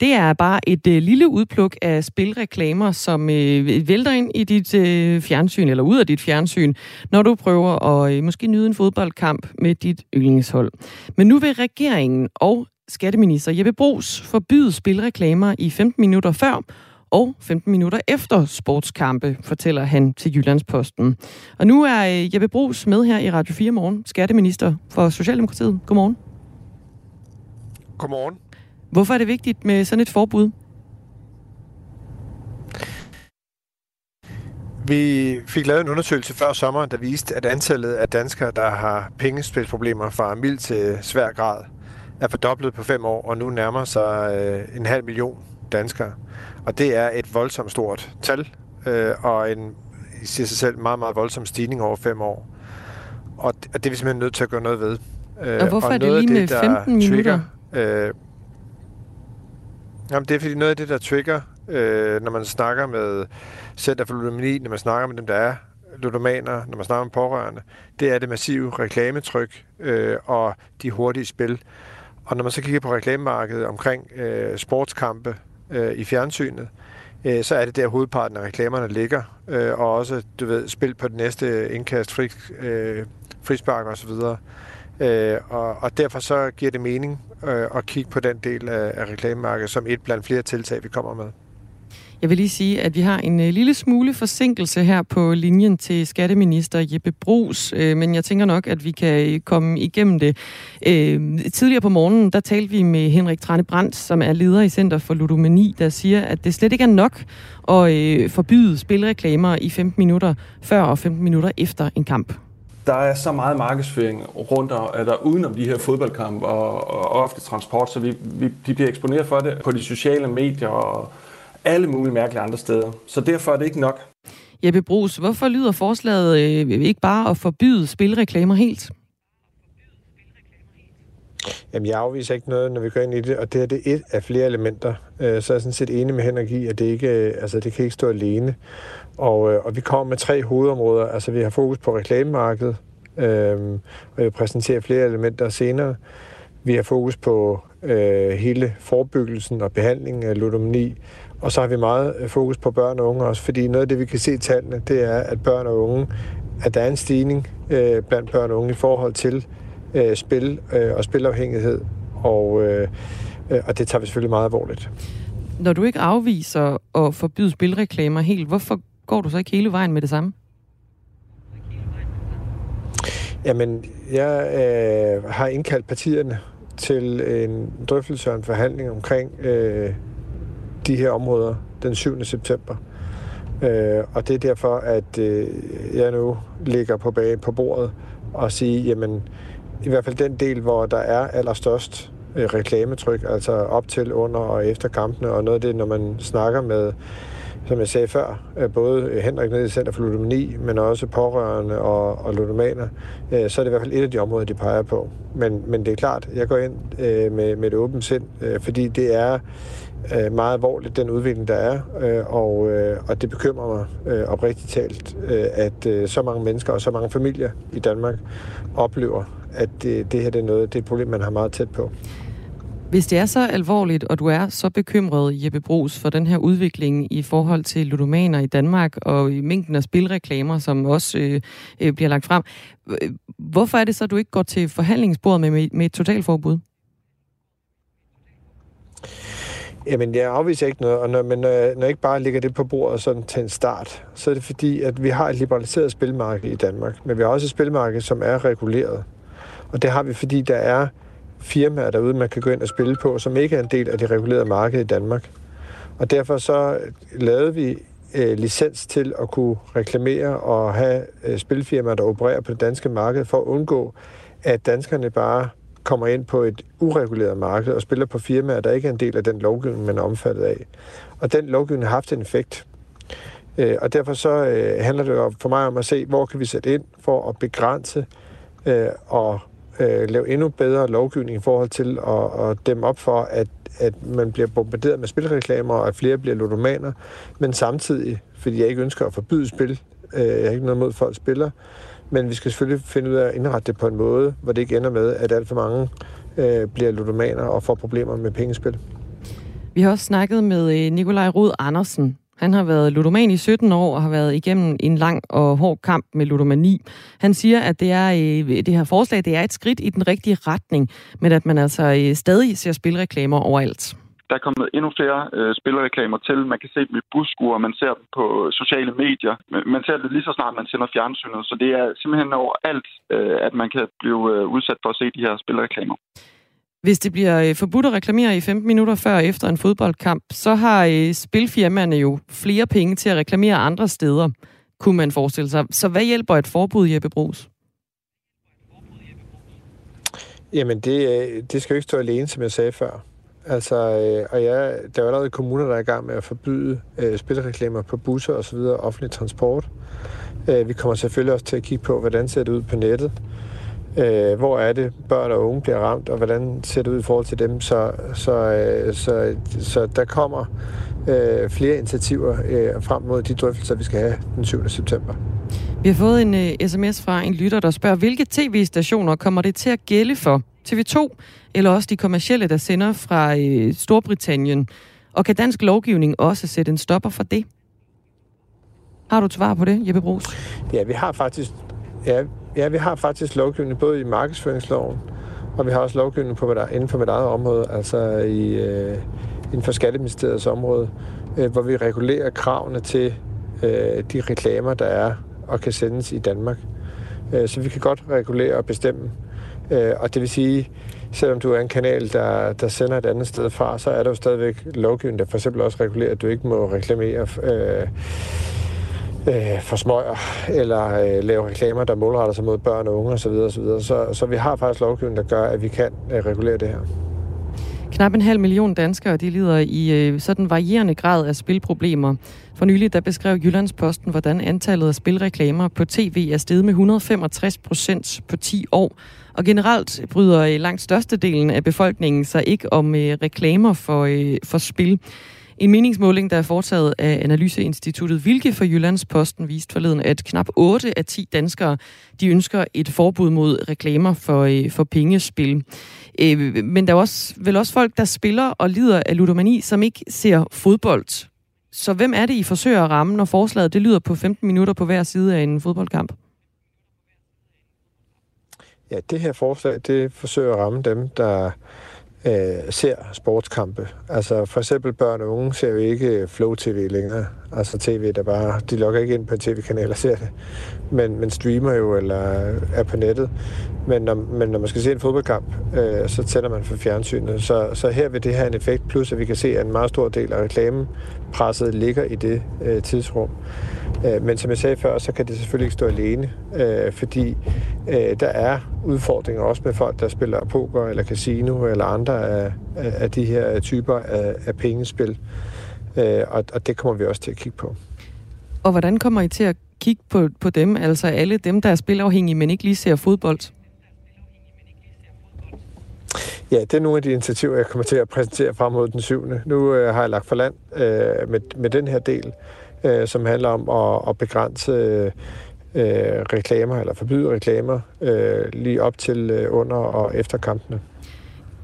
Det er bare et øh, lille udpluk af spilreklamer, som øh, vælter ind i dit øh, fjernsyn, eller ud af dit fjernsyn, når du prøver at øh, måske nyde en fodboldkamp med dit yndlingshold. Men nu vil regeringen og skatteminister Jeppe Brugs forbyde spilreklamer i 15 minutter før og 15 minutter efter sportskampe, fortæller han til Jyllandsposten. Og nu er øh, Jeppe Brugs med her i Radio 4 morgen, skatteminister for Socialdemokratiet. Godmorgen. Godmorgen. Hvorfor er det vigtigt med sådan et forbud? Vi fik lavet en undersøgelse før sommeren, der viste, at antallet af danskere, der har pengespilsproblemer fra mild til svær grad, er fordoblet på fem år, og nu nærmer sig øh, en halv million danskere. Og det er et voldsomt stort tal, øh, og en, i sig selv, meget, meget voldsom stigning over fem år. Og det, og det er vi simpelthen nødt til at gøre noget ved. Øh, og hvorfor og er det lige med det, 15 minutter? Trigger, øh, Jamen, det er fordi noget af det, der trigger, øh, når man snakker med Center for Ludomani, når man snakker med dem, der er ludomaner, når man snakker med pårørende, det er det massive reklametryk øh, og de hurtige spil. Og når man så kigger på reklamemarkedet omkring øh, sportskampe øh, i fjernsynet, øh, så er det der hovedparten af reklamerne ligger, øh, og også, du ved, spil på det næste indkast, fri, øh, frispark og så videre. Øh, og, og derfor så giver det mening øh, at kigge på den del af, af reklamemarkedet som et blandt flere tiltag, vi kommer med. Jeg vil lige sige, at vi har en øh, lille smule forsinkelse her på linjen til skatteminister Jeppe Brugs, øh, men jeg tænker nok, at vi kan øh, komme igennem det. Tidligere på morgenen, der talte vi med Henrik Trane Brandt, som er leder i Center for Ludomani, der siger, at det slet ikke er nok at forbyde spilreklamer i 15 minutter før og 15 minutter efter en kamp der er så meget markedsføring rundt om, der udenom de her fodboldkampe og, og ofte transport, så vi, vi, de bliver eksponeret for det på de sociale medier og alle mulige mærkelige andre steder. Så derfor er det ikke nok. Jeppe Brugs, hvorfor lyder forslaget øh, ikke bare at forbyde spilreklamer helt? Jamen, jeg afviser ikke noget, når vi går ind i det, og det her det er et af flere elementer. Øh, så er jeg sådan set enig med Henrik i, at det, ikke, altså, det kan ikke stå alene. Og, øh, og vi kommer med tre hovedområder. Altså, vi har fokus på reklamemarkedet, øh, og jeg vil præsentere flere elementer senere. Vi har fokus på øh, hele forebyggelsen og behandlingen af ludomani, og så har vi meget øh, fokus på børn og unge også, fordi noget af det, vi kan se i tallene, det er, at børn og unge, at der er en stigning øh, blandt børn og unge i forhold til øh, spil øh, og spilafhængighed, og, øh, øh, og det tager vi selvfølgelig meget alvorligt. Når du ikke afviser at forbyde spilreklamer helt, hvorfor går du så ikke hele vejen med det samme? Jamen, jeg øh, har indkaldt partierne til en drøftelse og en forhandling omkring øh, de her områder den 7. september. Øh, og det er derfor, at øh, jeg nu ligger på, bag, på bordet og siger, jamen, i hvert fald den del, hvor der er allerstørst øh, reklametryk, altså op til, under og efter kampene, og noget af det, når man snakker med som jeg sagde før, øh, både Henrik nede i Center for Ludomani, men også pårørende og, og ludomaner, øh, så er det i hvert fald et af de områder, de peger på. Men, men det er klart, jeg går ind øh, med, med et åbent sind, øh, fordi det er øh, meget alvorligt, den udvikling, der er, øh, og, øh, og det bekymrer mig øh, oprigtigt talt, øh, at øh, så mange mennesker og så mange familier i Danmark oplever, at det, det her det er noget, det er et problem, man har meget tæt på. Hvis det er så alvorligt, og du er så bekymret, Jeppe Brugs, for den her udvikling i forhold til ludomaner i Danmark og i mængden af spilreklamer, som også øh, øh, bliver lagt frem, øh, hvorfor er det så, at du ikke går til forhandlingsbordet med, med, med et totalforbud? Jamen, jeg afviser ikke noget, og når, men øh, når jeg, når jeg ikke bare lægger det på bordet sådan til en start, så er det fordi, at vi har et liberaliseret spilmarked i Danmark, men vi har også et spilmarked, som er reguleret. Og det har vi, fordi der er firmaer derude, man kan gå ind og spille på, som ikke er en del af det regulerede marked i Danmark. Og derfor så lavede vi øh, licens til at kunne reklamere og have øh, spilfirmaer, der opererer på det danske marked, for at undgå, at danskerne bare kommer ind på et ureguleret marked og spiller på firmaer, der ikke er en del af den lovgivning, man er omfattet af. Og den lovgivning har haft en effekt. Øh, og derfor så øh, handler det for mig om at se, hvor kan vi sætte ind for at begrænse øh, og øh, lave endnu bedre lovgivning i forhold til at, at dæmme op for, at, at man bliver bombarderet med spilreklamer, og at flere bliver ludomaner, men samtidig, fordi jeg ikke ønsker at forbyde spil, øh, jeg har ikke noget mod, at folk spiller, men vi skal selvfølgelig finde ud af at indrette det på en måde, hvor det ikke ender med, at alt for mange øh, bliver ludomaner og får problemer med pengespil. Vi har også snakket med øh, Nikolaj Rod Andersen, han har været ludoman i 17 år og har været igennem en lang og hård kamp med ludomani. Han siger, at det, er, øh, det her forslag det er et skridt i den rigtige retning, men at man altså øh, stadig ser spilreklamer overalt. Der er kommet endnu flere øh, spilreklamer til. Man kan se dem i busskuer, man ser dem på sociale medier. Man ser det lige så snart, man sender fjernsynet. Så det er simpelthen overalt, øh, at man kan blive øh, udsat for at se de her spilreklamer. Hvis det bliver øh, forbudt at reklamere i 15 minutter før og efter en fodboldkamp, så har øh, spilfirmaerne jo flere penge til at reklamere andre steder, kunne man forestille sig. Så hvad hjælper et forbud, Jeppe Brugs? Jamen, det, øh, det skal jo ikke stå alene, som jeg sagde før. Altså, øh, og ja, der er jo allerede kommuner, der er i gang med at forbyde øh, spilreklamer på busser osv., offentlig transport. Øh, vi kommer selvfølgelig også til at kigge på, hvordan ser det ud på nettet. Øh, hvor er det, børn og unge bliver ramt, og hvordan ser det ud i forhold til dem? Så, så, øh, så, så der kommer øh, flere initiativer øh, frem mod de drøftelser, vi skal have den 7. september. Vi har fået en øh, uh, sms fra en lytter, der spørger, hvilke tv-stationer kommer det til at gælde for? TV2 eller også de kommercielle, der sender fra øh, Storbritannien? Og kan dansk lovgivning også sætte en stopper for det? Har du et svar på det, Jeppe Brugs? Ja, vi har faktisk Ja, ja, vi har faktisk lovgivning både i markedsføringsloven, og vi har også lovgivning på, inden for mit eget område, altså i, øh, inden for Skatteministeriets område, øh, hvor vi regulerer kravene til øh, de reklamer, der er og kan sendes i Danmark. Øh, så vi kan godt regulere og bestemme. Øh, og det vil sige, selvom du er en kanal, der, der sender et andet sted fra, så er der jo stadigvæk lovgivning, der for eksempel også regulerer, at du ikke må reklamere øh, øh, for smøger, eller øh, lave reklamer, der målretter sig mod børn og unge osv. osv. Så, så vi har faktisk lovgivning, der gør, at vi kan øh, regulere det her. Knap en halv million danskere de lider i øh, sådan varierende grad af spilproblemer. For nylig der beskrev Jyllandsposten, hvordan antallet af spilreklamer på tv er steget med 165 procent på 10 år. Og generelt bryder øh, langt størstedelen af befolkningen sig ikke om øh, reklamer for, øh, for spil. En meningsmåling, der er foretaget af Analyseinstituttet Vilke for Jyllandsposten, viste forleden, at knap 8 af 10 danskere de ønsker et forbud mod reklamer for, øh, for pengespil. Øh, men der er også, vel også folk, der spiller og lider af ludomani, som ikke ser fodbold. Så hvem er det, I forsøger at ramme, når forslaget det lyder på 15 minutter på hver side af en fodboldkamp? Ja, det her forslag, det forsøger at ramme dem, der øh, ser sportskampe. Altså for eksempel børn og unge ser jo ikke øh, Flow TV længere. Altså tv, der bare, de logger ikke ind på en tv-kanal og ser det, men, men streamer jo eller er på nettet. Men når, men når man skal se en fodboldkamp, øh, så tænder man for fjernsynet. Så, så her vil det have en effekt, plus at vi kan se, at en meget stor del af presset ligger i det øh, tidsrum. Øh, men som jeg sagde før, så kan det selvfølgelig ikke stå alene, øh, fordi øh, der er udfordringer også med folk, der spiller poker eller casino eller andre af, af de her typer af, af pengespil. Øh, og, og det kommer vi også til at kigge på. Og hvordan kommer I til at kigge på, på dem, altså alle dem, der er spilafhængige, men ikke lige ser fodbold? Ja, det er nogle af de initiativer, jeg kommer til at præsentere frem mod den 7. Nu øh, har jeg lagt for land øh, med, med den her del, øh, som handler om at, at begrænse øh, øh reklamer, eller forbyde reklamer, øh, lige op til øh, under og efter kampene.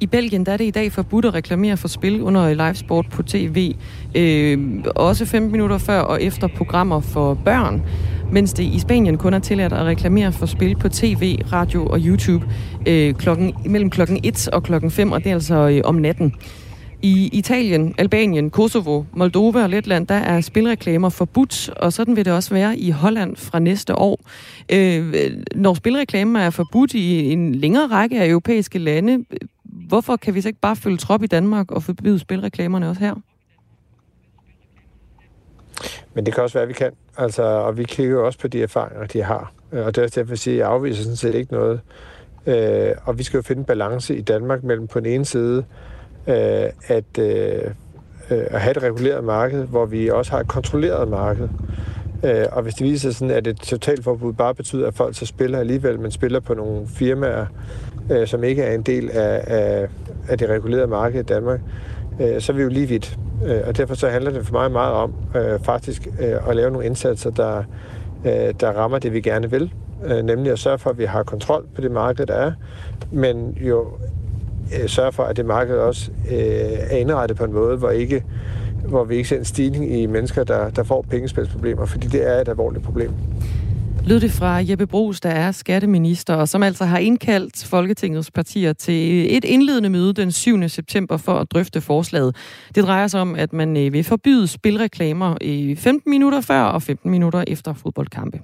I Belgien der er det i dag forbudt at reklamere for spil under livesport på tv. Øh, også 15 minutter før og efter programmer for børn. Mens det i Spanien kun er tilladt at reklamere for spil på tv, radio og YouTube øh, klokken, mellem klokken 1 og klokken 5, og det er altså øh, om natten. I Italien, Albanien, Kosovo, Moldova og Letland, der er spilreklamer forbudt, og sådan vil det også være i Holland fra næste år. Øh, når spilreklamer er forbudt i en længere række af europæiske lande, hvorfor kan vi så ikke bare følge trop i Danmark og forbyde spilreklamerne også her? Men det kan også være, at vi kan. Altså, og vi kigger jo også på de erfaringer, de har. Øh, og det er også derfor, at sige, jeg afviser sådan set ikke noget. Øh, og vi skal jo finde en balance i Danmark mellem på den ene side øh, at, øh, øh, at have et reguleret marked, hvor vi også har et kontrolleret marked. Øh, og hvis det viser sig sådan, at et totalforbud bare betyder, at folk så spiller alligevel, men spiller på nogle firmaer, øh, som ikke er en del af, af, af det regulerede marked i Danmark, øh, så er vi jo lige vidt. Øh, og derfor så handler det for mig meget om øh, faktisk øh, at lave nogle indsatser, der, øh, der rammer det, vi gerne vil. Øh, nemlig at sørge for, at vi har kontrol på det marked, der er, men jo øh, sørge for, at det marked også øh, er indrettet på en måde, hvor ikke hvor vi ikke ser en stigning i mennesker, der, der får pengespilsproblemer, fordi det er et alvorligt problem. Lød det fra Jeppe Brugs, der er skatteminister, og som altså har indkaldt Folketingets partier til et indledende møde den 7. september for at drøfte forslaget. Det drejer sig om, at man øh, vil forbyde spilreklamer i 15 minutter før og 15 minutter efter fodboldkampe.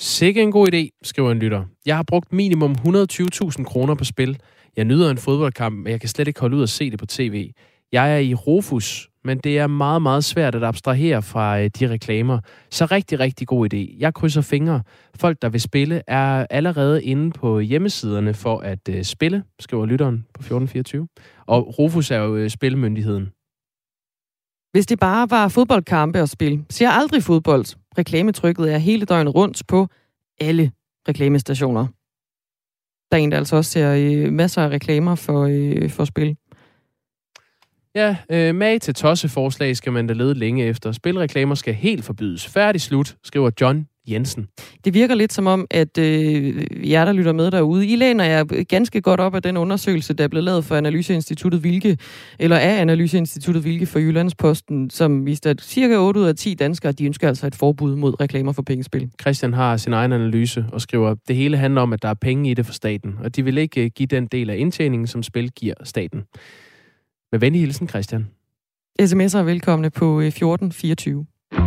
Sikke en god idé, skriver en lytter. Jeg har brugt minimum 120.000 kroner på spil. Jeg nyder en fodboldkamp, men jeg kan slet ikke holde ud at se det på tv. Jeg er i Rofus, men det er meget, meget svært at abstrahere fra øh, de reklamer. Så rigtig, rigtig god idé. Jeg krydser fingre. Folk, der vil spille, er allerede inde på hjemmesiderne for at øh, spille, skriver lytteren på 1424. Og Rufus er jo øh, spilmyndigheden. Hvis det bare var fodboldkampe og spil, ser aldrig fodbold. Reklametrykket er hele døgnet rundt på alle reklamestationer. Der er en, der altså også ser masser af reklamer for, for spil. Ja, øh, mag til tosseforslag skal man da lede længe efter. Spilreklamer skal helt forbydes. Færdig slut, skriver John Jensen. Det virker lidt som om, at øh, jer, der lytter med derude, I læner jer ganske godt op af den undersøgelse, der er blevet lavet for Analyseinstituttet Vilke, eller af Analyseinstituttet Vilke for Jyllandsposten, som viste, at cirka 8 ud af 10 danskere, de ønsker altså et forbud mod reklamer for pengespil. Christian har sin egen analyse og skriver, det hele handler om, at der er penge i det for staten, og de vil ikke øh, give den del af indtjeningen, som spil giver staten. Med venlig hilsen, Christian. SMS'er er velkomne på 1424. Øh,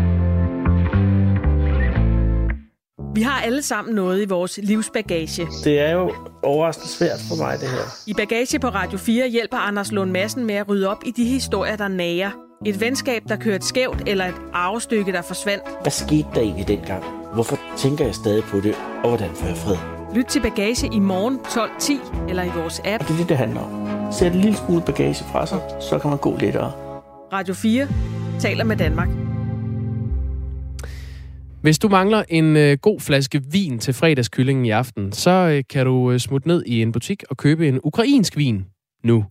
Vi har alle sammen noget i vores livsbagage. Det er jo overraskende svært for mig, det her. I Bagage på Radio 4 hjælper Anders Lund Madsen med at rydde op i de historier, der nager. Et venskab, der kørte skævt, eller et arvestykke, der forsvandt. Hvad skete der egentlig dengang? Hvorfor tænker jeg stadig på det, og hvordan får jeg fred? Lyt til Bagage i morgen 12.10 eller i vores app. Og det er det, det handler om. Sæt en lille smule bagage fra sig, så kan man gå lettere. Radio 4 taler med Danmark. Hvis du mangler en øh, god flaske vin til fredagskyllingen i aften, så øh, kan du øh, smutte ned i en butik og købe en ukrainsk vin nu.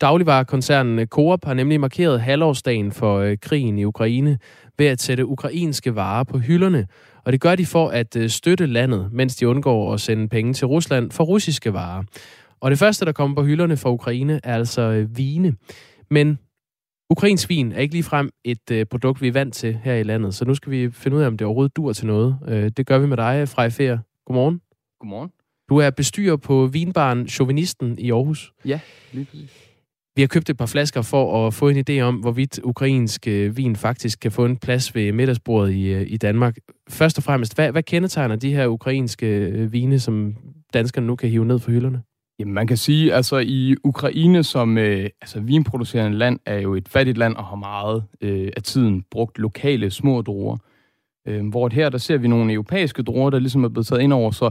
Dagligvarekoncernen Coop har nemlig markeret halvårsdagen for øh, krigen i Ukraine ved at sætte ukrainske varer på hylderne. Og det gør de for at øh, støtte landet, mens de undgår at sende penge til Rusland for russiske varer. Og det første, der kommer på hylderne for Ukraine, er altså øh, vine. Men ukrainsk vin er ikke ligefrem et øh, produkt, vi er vant til her i landet. Så nu skal vi finde ud af, om det overhovedet dur til noget. Øh, det gør vi med dig, Frej Fer. Godmorgen. Godmorgen. Du er bestyrer på vinbaren Chauvinisten i Aarhus. Ja, lige præcis. Vi har købt et par flasker for at få en idé om, hvorvidt ukrainsk øh, vin faktisk kan få en plads ved middagsbordet i, øh, i Danmark. Først og fremmest, hvad, hvad kendetegner de her ukrainske øh, vine, som danskerne nu kan hive ned for hylderne? Jamen, man kan sige, altså i Ukraine som øh, altså, vinproducerende land er jo et fattigt land og har meget øh, af tiden brugt lokale små druer. Øh, hvor her, der ser vi nogle europæiske druer, der ligesom er blevet taget ind over, så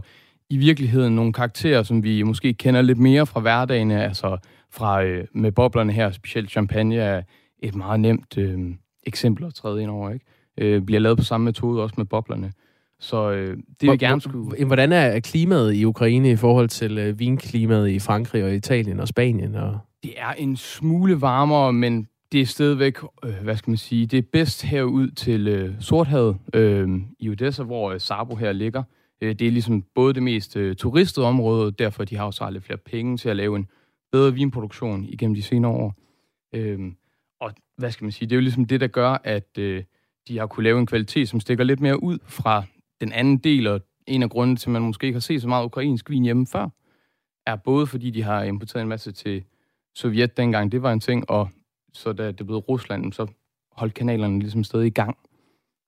i virkeligheden nogle karakterer, som vi måske kender lidt mere fra hverdagen, altså fra øh, med boblerne her, specielt champagne er et meget nemt øh, eksempel at træde ind over, ikke? Øh, bliver lavet på samme metode også med boblerne. Så øh, det vil gerne skulle... Hvordan er klimaet i Ukraine i forhold til øh, vinklimaet i Frankrig og Italien og Spanien? Og... Det er en smule varmere, men det er stadigvæk, øh, hvad skal man sige, det er bedst herud til øh, Sorthavet øh, i Odessa, hvor øh, Sabo her ligger. Øh, det er ligesom både det mest øh, turistede område, og derfor de har også lidt flere penge til at lave en bedre vinproduktion igennem de senere år. Øh, og hvad skal man sige, det er jo ligesom det, der gør, at øh, de har kunne lave en kvalitet, som stikker lidt mere ud fra den anden del, og en af grundene til, at man måske ikke har set så meget ukrainsk vin hjemme før, er både fordi, de har importeret en masse til Sovjet dengang, det var en ting, og så da det blev Rusland, så holdt kanalerne ligesom stadig i gang.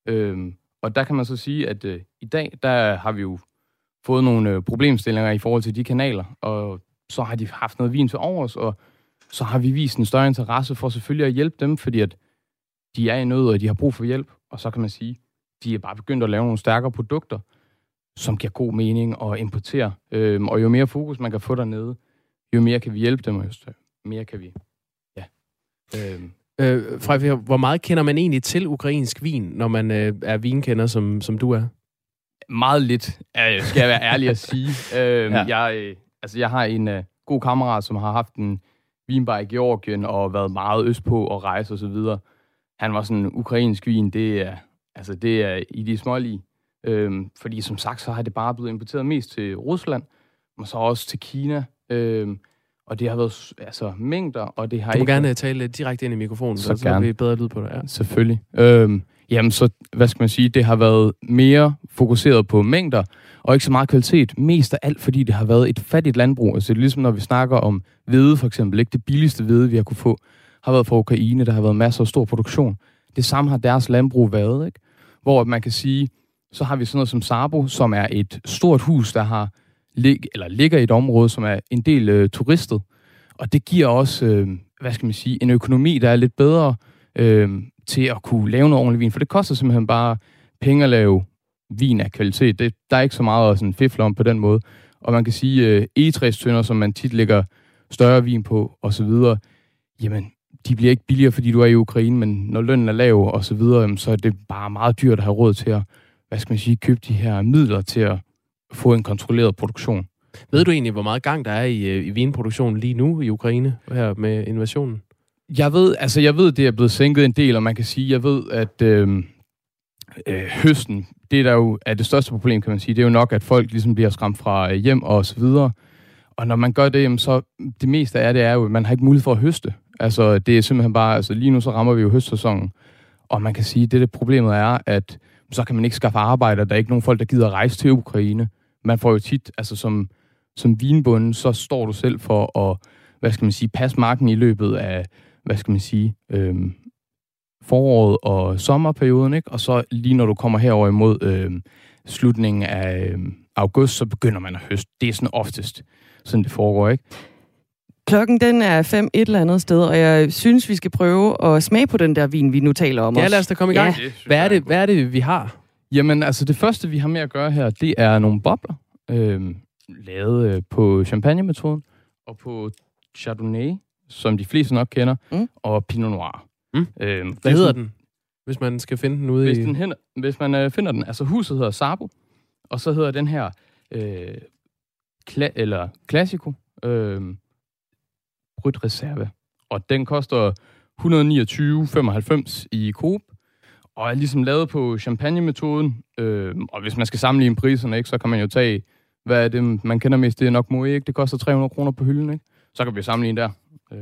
Øhm, og der kan man så sige, at øh, i dag, der har vi jo fået nogle øh, problemstillinger i forhold til de kanaler, og så har de haft noget vin til overs, og så har vi vist en større interesse for selvfølgelig at hjælpe dem, fordi at de er i nød, og de har brug for hjælp. Og så kan man sige, de er bare begyndt at lave nogle stærkere produkter, som giver god mening at importere. Øhm, og jo mere fokus man kan få dernede, jo mere kan vi hjælpe dem, og jo mere kan vi... Ja. Øhm. Øh, Frey, hvor meget kender man egentlig til ukrainsk vin, når man øh, er vinkender, som, som du er? Meget lidt, øh, skal jeg være ærlig at sige. øhm, ja. jeg, øh, altså, jeg har en øh, god kammerat, som har haft en vinbar i Georgien og været meget østpå og rejse osv. Han var sådan, ukrainsk vin, det er, altså, det er i de smålige. Øhm, fordi som sagt, så har det bare blevet importeret mest til Rusland, og så også til Kina. Øhm, og det har været altså, mængder, og det har du må ikke... gerne tale direkte ind i mikrofonen, så, så gerne. vi bedre lyd på dig. Ja. Selvfølgelig. Øhm, jamen, så, hvad skal man sige, det har været mere fokuseret på mængder, og ikke så meget kvalitet. Mest af alt, fordi det har været et fattigt landbrug. Altså, det er ligesom, når vi snakker om hvede, for eksempel. Ikke? Det billigste hvede, vi har kunne få, har været fra Ukraine. Der har været masser af stor produktion. Det samme har deres landbrug været, ikke? Hvor man kan sige, så har vi sådan noget som Sabo, som er et stort hus, der har lig, eller ligger i et område, som er en del øh, turistet. Og det giver også, øh, hvad skal man sige, en økonomi, der er lidt bedre øh, til at kunne lave noget ordentligt vin. For det koster simpelthen bare penge at lave vin af kvalitet. Det, der er ikke så meget at sådan fifle om på den måde. Og man kan sige, øh, egetræstønder, som man tit lægger større vin på, og så videre, jamen, de bliver ikke billigere, fordi du er i Ukraine, men når lønnen er lav, og så videre, så er det bare meget dyrt at have råd til at, hvad skal man sige, købe de her midler til at få en kontrolleret produktion. Ved du egentlig, hvor meget gang der er i, øh, i vinproduktionen lige nu i Ukraine, her med invasionen? Jeg ved, altså jeg ved, det er blevet sænket en del, og man kan sige, jeg ved, at øh, øh, høsten, det der jo er det største problem, kan man sige, det er jo nok, at folk ligesom bliver skræmt fra øh, hjem og så videre. Og når man gør det, så det meste af det er jo, at man har ikke mulighed for at høste. Altså det er simpelthen bare, altså lige nu så rammer vi jo høstsæsonen, og man kan sige, at det, det problemet er, at så kan man ikke skaffe arbejde, der er ikke nogen folk, der gider at rejse til Ukraine. Man får jo tit, altså som, som vinbunden, så står du selv for at, hvad skal man sige, passe marken i løbet af, hvad skal man sige, øhm, foråret og sommerperioden, ikke? Og så lige når du kommer herover imod øhm, slutningen af øhm, august, så begynder man at høste. Det er sådan oftest, sådan det foregår, ikke? Klokken den er fem et eller andet sted, og jeg synes, vi skal prøve at smage på den der vin, vi nu taler om. Ja, lad os da komme i gang. Ja. Hvad, er det, hvad er det, vi har? Jamen, altså det første, vi har med at gøre her, det er nogle bobler, øh, lavet øh, på champagne-metoden, og på Chardonnay, som de fleste nok kender, mm. og Pinot Noir. Mm. Øh, Hvad hedder den, hvis man skal finde den ude hvis i... Den hænder, hvis man øh, finder den, altså huset hedder Sabo, og så hedder den her øh, kla- eller Classico øh, Brut Reserve. Og den koster 129,95 i Coop, og er ligesom lavet på champagne-metoden. Øh, og hvis man skal sammenligne priserne, ikke, så kan man jo tage, hvad er det, man kender mest, det er nok Moe, ikke? Det koster 300 kroner på hylden, ikke? Så kan vi sammenligne der. Øh,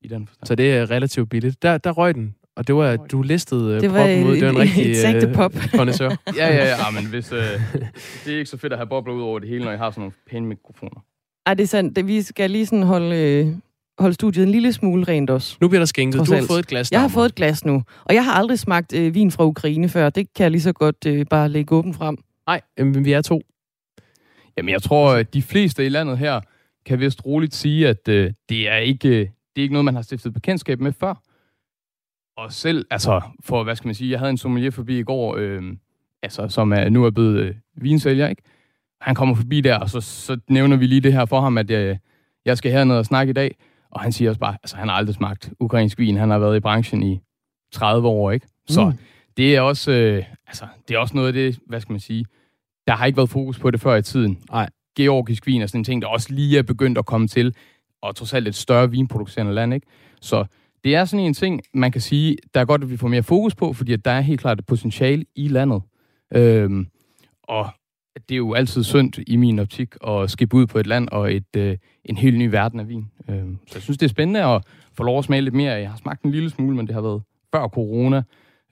I den forstand. Så det er relativt billigt. Der, der røg den. Og det var, du listede Det var proppen ud. Det var en rigtig et ægte pop. kondensør. ja, ja, ja, men hvis, øh, det er ikke så fedt at have bobler ud over det hele, når jeg har sådan nogle pæne mikrofoner. Ej, det er sandt. Det, vi skal lige sådan holde, øh, holde studiet en lille smule rent også. Nu bliver der skænket. Trods Du har alt. fået et glas, Jeg har fået et glas nu. Og jeg har aldrig smagt øh, vin fra Ukraine før. Det kan jeg lige så godt øh, bare lægge åben frem. Nej, men vi er to. Jamen, jeg tror, at de fleste i landet her kan vist roligt sige, at øh, det, er ikke, øh, det er ikke noget, man har stiftet bekendtskab med før. Og selv, altså, for hvad skal man sige, jeg havde en sommelier forbi i går, øh, altså, som er, nu er blevet øh, vinsælger, ikke? Han kommer forbi der, og så, så nævner vi lige det her for ham, at øh, jeg skal herned og snakke i dag. Og han siger også bare, altså han har aldrig smagt ukrainsk vin. Han har været i branchen i 30 år, ikke? Så mm. det er også, øh, altså, det er også noget af det, hvad skal man sige, der har ikke været fokus på det før i tiden. Nej. Georgisk vin er sådan en ting, der også lige er begyndt at komme til, og trods alt et større vinproducerende land, ikke? Så det er sådan en ting, man kan sige, der er godt, at vi får mere fokus på, fordi at der er helt klart et potentiale i landet. Øhm, og det er jo altid sundt i min optik at skibe ud på et land og et, øh, en helt ny verden af vin. Øh, så jeg synes, det er spændende at få lov at smage lidt mere. Jeg har smagt en lille smule, men det har været før corona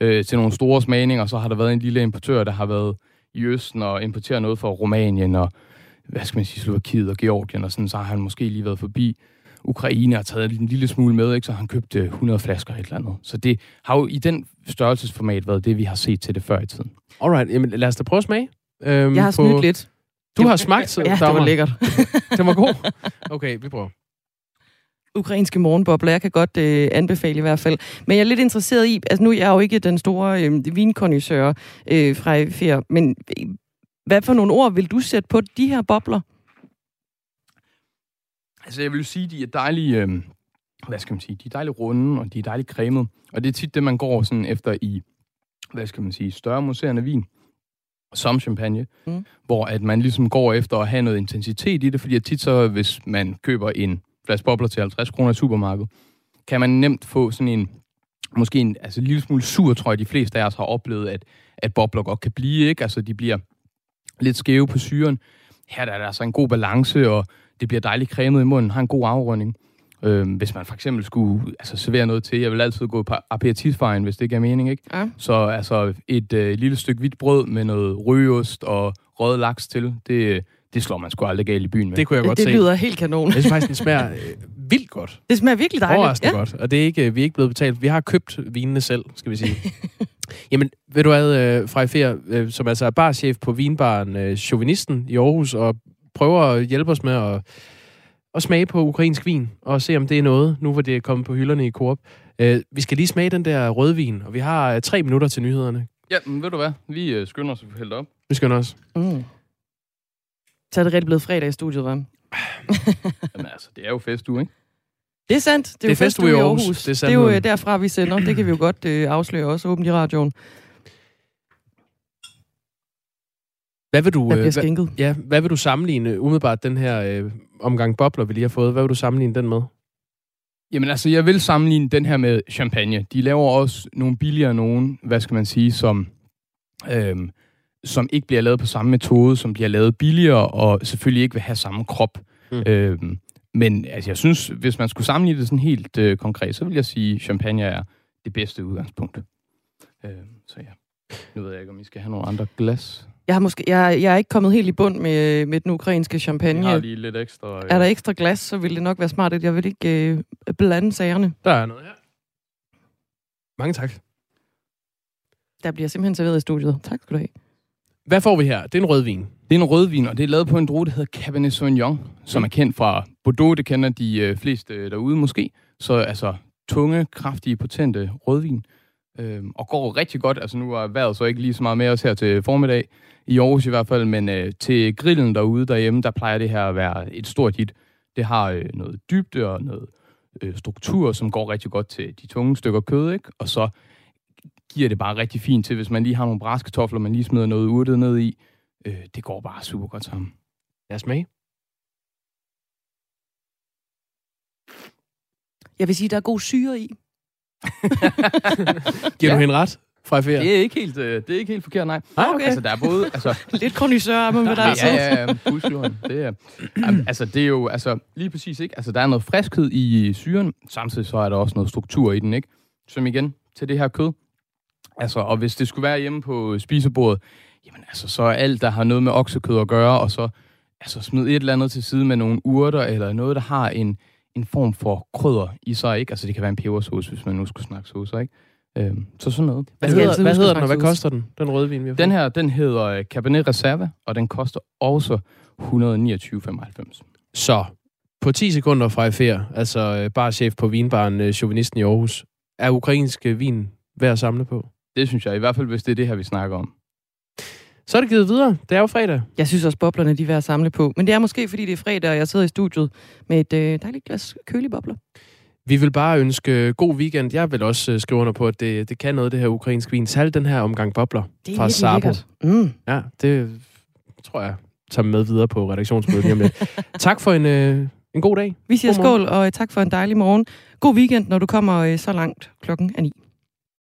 øh, til nogle store smagninger, og så har der været en lille importør, der har været i Østen og importeret noget fra Rumænien og hvad skal man sige, Slovakiet og Georgien, og sådan, så har han måske lige været forbi Ukraine og taget en lille smule med, ikke? så har han købt øh, 100 flasker et eller andet. Så det har jo i den størrelsesformat været det, vi har set til det før i tiden. Alright, jamen lad os da prøve at smage. Øhm, Jeg har snydt lidt. Du har smagt, så Ja, det var lækkert. det var god. Okay, vi prøver. ukrainske morgenbobler. Jeg kan godt øh, anbefale i hvert fald. Men jeg er lidt interesseret i, altså nu er jeg jo ikke den store øh, vinkondisør øh, fra FIR, men øh, hvad for nogle ord vil du sætte på de her bobler? Altså, jeg vil sige, de er dejlige, øh, hvad skal man sige, de er dejligt runde, og de er dejligt cremet. Og det er tit det, man går sådan efter i, hvad skal man sige, større museerne vin, som champagne, mm. hvor at man ligesom går efter at have noget intensitet i det, fordi at tit så, hvis man køber en flaske bobler til 50 kroner i supermarkedet, kan man nemt få sådan en, måske en altså, en lille smule sur, tror jeg, de fleste af os har oplevet, at, at bobler godt kan blive, ikke? Altså, de bliver lidt skæve på syren. Her der er der altså en god balance, og det bliver dejligt cremet i munden, har en god afrunding. Øhm, hvis man for eksempel skulle altså, servere noget til, jeg vil altid gå på aperitifvejen, hvis det giver mening, ikke? Ja. Så altså et øh, lille stykke hvidt brød med noget røgeost og rød laks til, det, det slår man sgu aldrig galt i byen med. Det kunne jeg godt det se. lyder helt kanon. Jeg synes faktisk, den smager øh, vildt godt. Det smager virkelig dejligt. Overraskende ja. godt. Og det er ikke, vi er ikke blevet betalt. Vi har købt vinene selv, skal vi sige. Jamen, ved du hvad, øh, Frej Fer, øh, som altså er barchef på vinbaren øh, Chauvinisten i Aarhus, og prøver at hjælpe os med at, at smage på ukrainsk vin, og se om det er noget, nu hvor det er kommet på hylderne i Coop. Øh, vi skal lige smage den der rødvin, og vi har øh, tre minutter til nyhederne. Ja, men ved du hvad? Vi øh, skynder os at få hældt op. Vi skynder os. Mm. Så er det rigtig blevet fredag i studiet, hva'? Jamen altså, det er jo festuge, ikke? Det er sandt. Det er, Det er jo festuge i Aarhus. Aarhus. Det er Det er jo øh, derfra, vi sender. Det kan vi jo godt øh, afsløre også åbent i radioen. Hvad vil du, Der bliver øh, skænket. Hvad, ja, hvad vil du sammenligne umiddelbart den her øh, omgang bobler, vi lige har fået? Hvad vil du sammenligne den med? Jamen altså, jeg vil sammenligne den her med champagne. De laver også nogle billigere nogen, hvad skal man sige, som, øhm, som ikke bliver lavet på samme metode, som bliver lavet billigere, og selvfølgelig ikke vil have samme krop. Mm. Øhm, men altså, jeg synes, hvis man skulle sammenligne det sådan helt øh, konkret, så vil jeg sige, at champagne er det bedste udgangspunkt. Øhm, så ja, nu ved jeg ikke, om I skal have nogle andre glas. Jeg, har måske, jeg, jeg er ikke kommet helt i bund med, med den ukrainske champagne. Jeg har lige lidt ekstra... Øh, Er der ekstra glas, så vil det nok være smart, at jeg vil ikke øh, blande sagerne. Der er noget her. Mange tak. Der bliver simpelthen serveret i studiet. Tak skal du have. Hvad får vi her? Det er en rødvin. Det er en rødvin, og det er lavet på en druge, der hedder Cabernet Sauvignon, som er kendt fra Bordeaux. Det kender de øh, fleste øh, derude måske. Så altså tunge, kraftige, potente rødvin. Øh, og går rigtig godt. Altså nu er vejret så ikke lige så meget med os her til formiddag, i Aarhus i hvert fald, men øh, til grillen derude derhjemme, der plejer det her at være et stort hit. Det har øh, noget dybde og noget øh, struktur, som går rigtig godt til de tunge stykker kød, ikke? Og så giver det bare rigtig fint til, hvis man lige har nogle braskartofler, man lige smider noget urtet ned i. Øh, det går bare super godt sammen. Lad os smage. Jeg vil sige, der er god syre i. Giver Ja. du hende ret? Fra? Det er ikke helt, øh, det er ikke helt forkert, nej. Ah, okay. Altså, der er både... Altså, Lidt kondisør er man ved dig. ja, ja, ja, husjorden. Det er, altså, det er jo altså, lige præcis, ikke? Altså, der er noget friskhed i syren, samtidig så er der også noget struktur i den, ikke? Som igen, til det her kød. Altså, og hvis det skulle være hjemme på spisebordet, jamen altså, så er alt, der har noget med oksekød at gøre, og så altså, smid et eller andet til side med nogle urter, eller noget, der har en, en form for krydder i sig, ikke? Altså, det kan være en pebersauce, hvis man nu skulle snakke saucer, ikke? Øhm, så sådan noget. Hvad hedder, hvad hedder den, og hvad koster den? Den rødvin, vi har Den her, den hedder øh, Cabernet Reserve, og den koster også 129,95. Så, på 10 sekunder fra ferie, altså øh, barchef på vinbaren øh, Chauvinisten i Aarhus, er ukrainsk vin værd at samle på? Det synes jeg, i hvert fald hvis det er det her, vi snakker om. Så er det givet videre. Det er jo fredag. Jeg synes også, boblerne de er værd at samle på. Men det er måske, fordi det er fredag, og jeg sidder i studiet med et øh, dejligt glas kølige bobler. Vi vil bare ønske god weekend. Jeg vil også øh, skrive under på, at det, det kan noget, det her ukrainske vin. Særligt den her omgang bobler Det er fra Sabo. Mm. Ja, det tror jeg tager med videre på redaktionsmødet lige om lidt. tak for en, øh, en god dag. Vi siger skål, og øh, tak for en dejlig morgen. God weekend, når du kommer øh, så langt klokken er 9.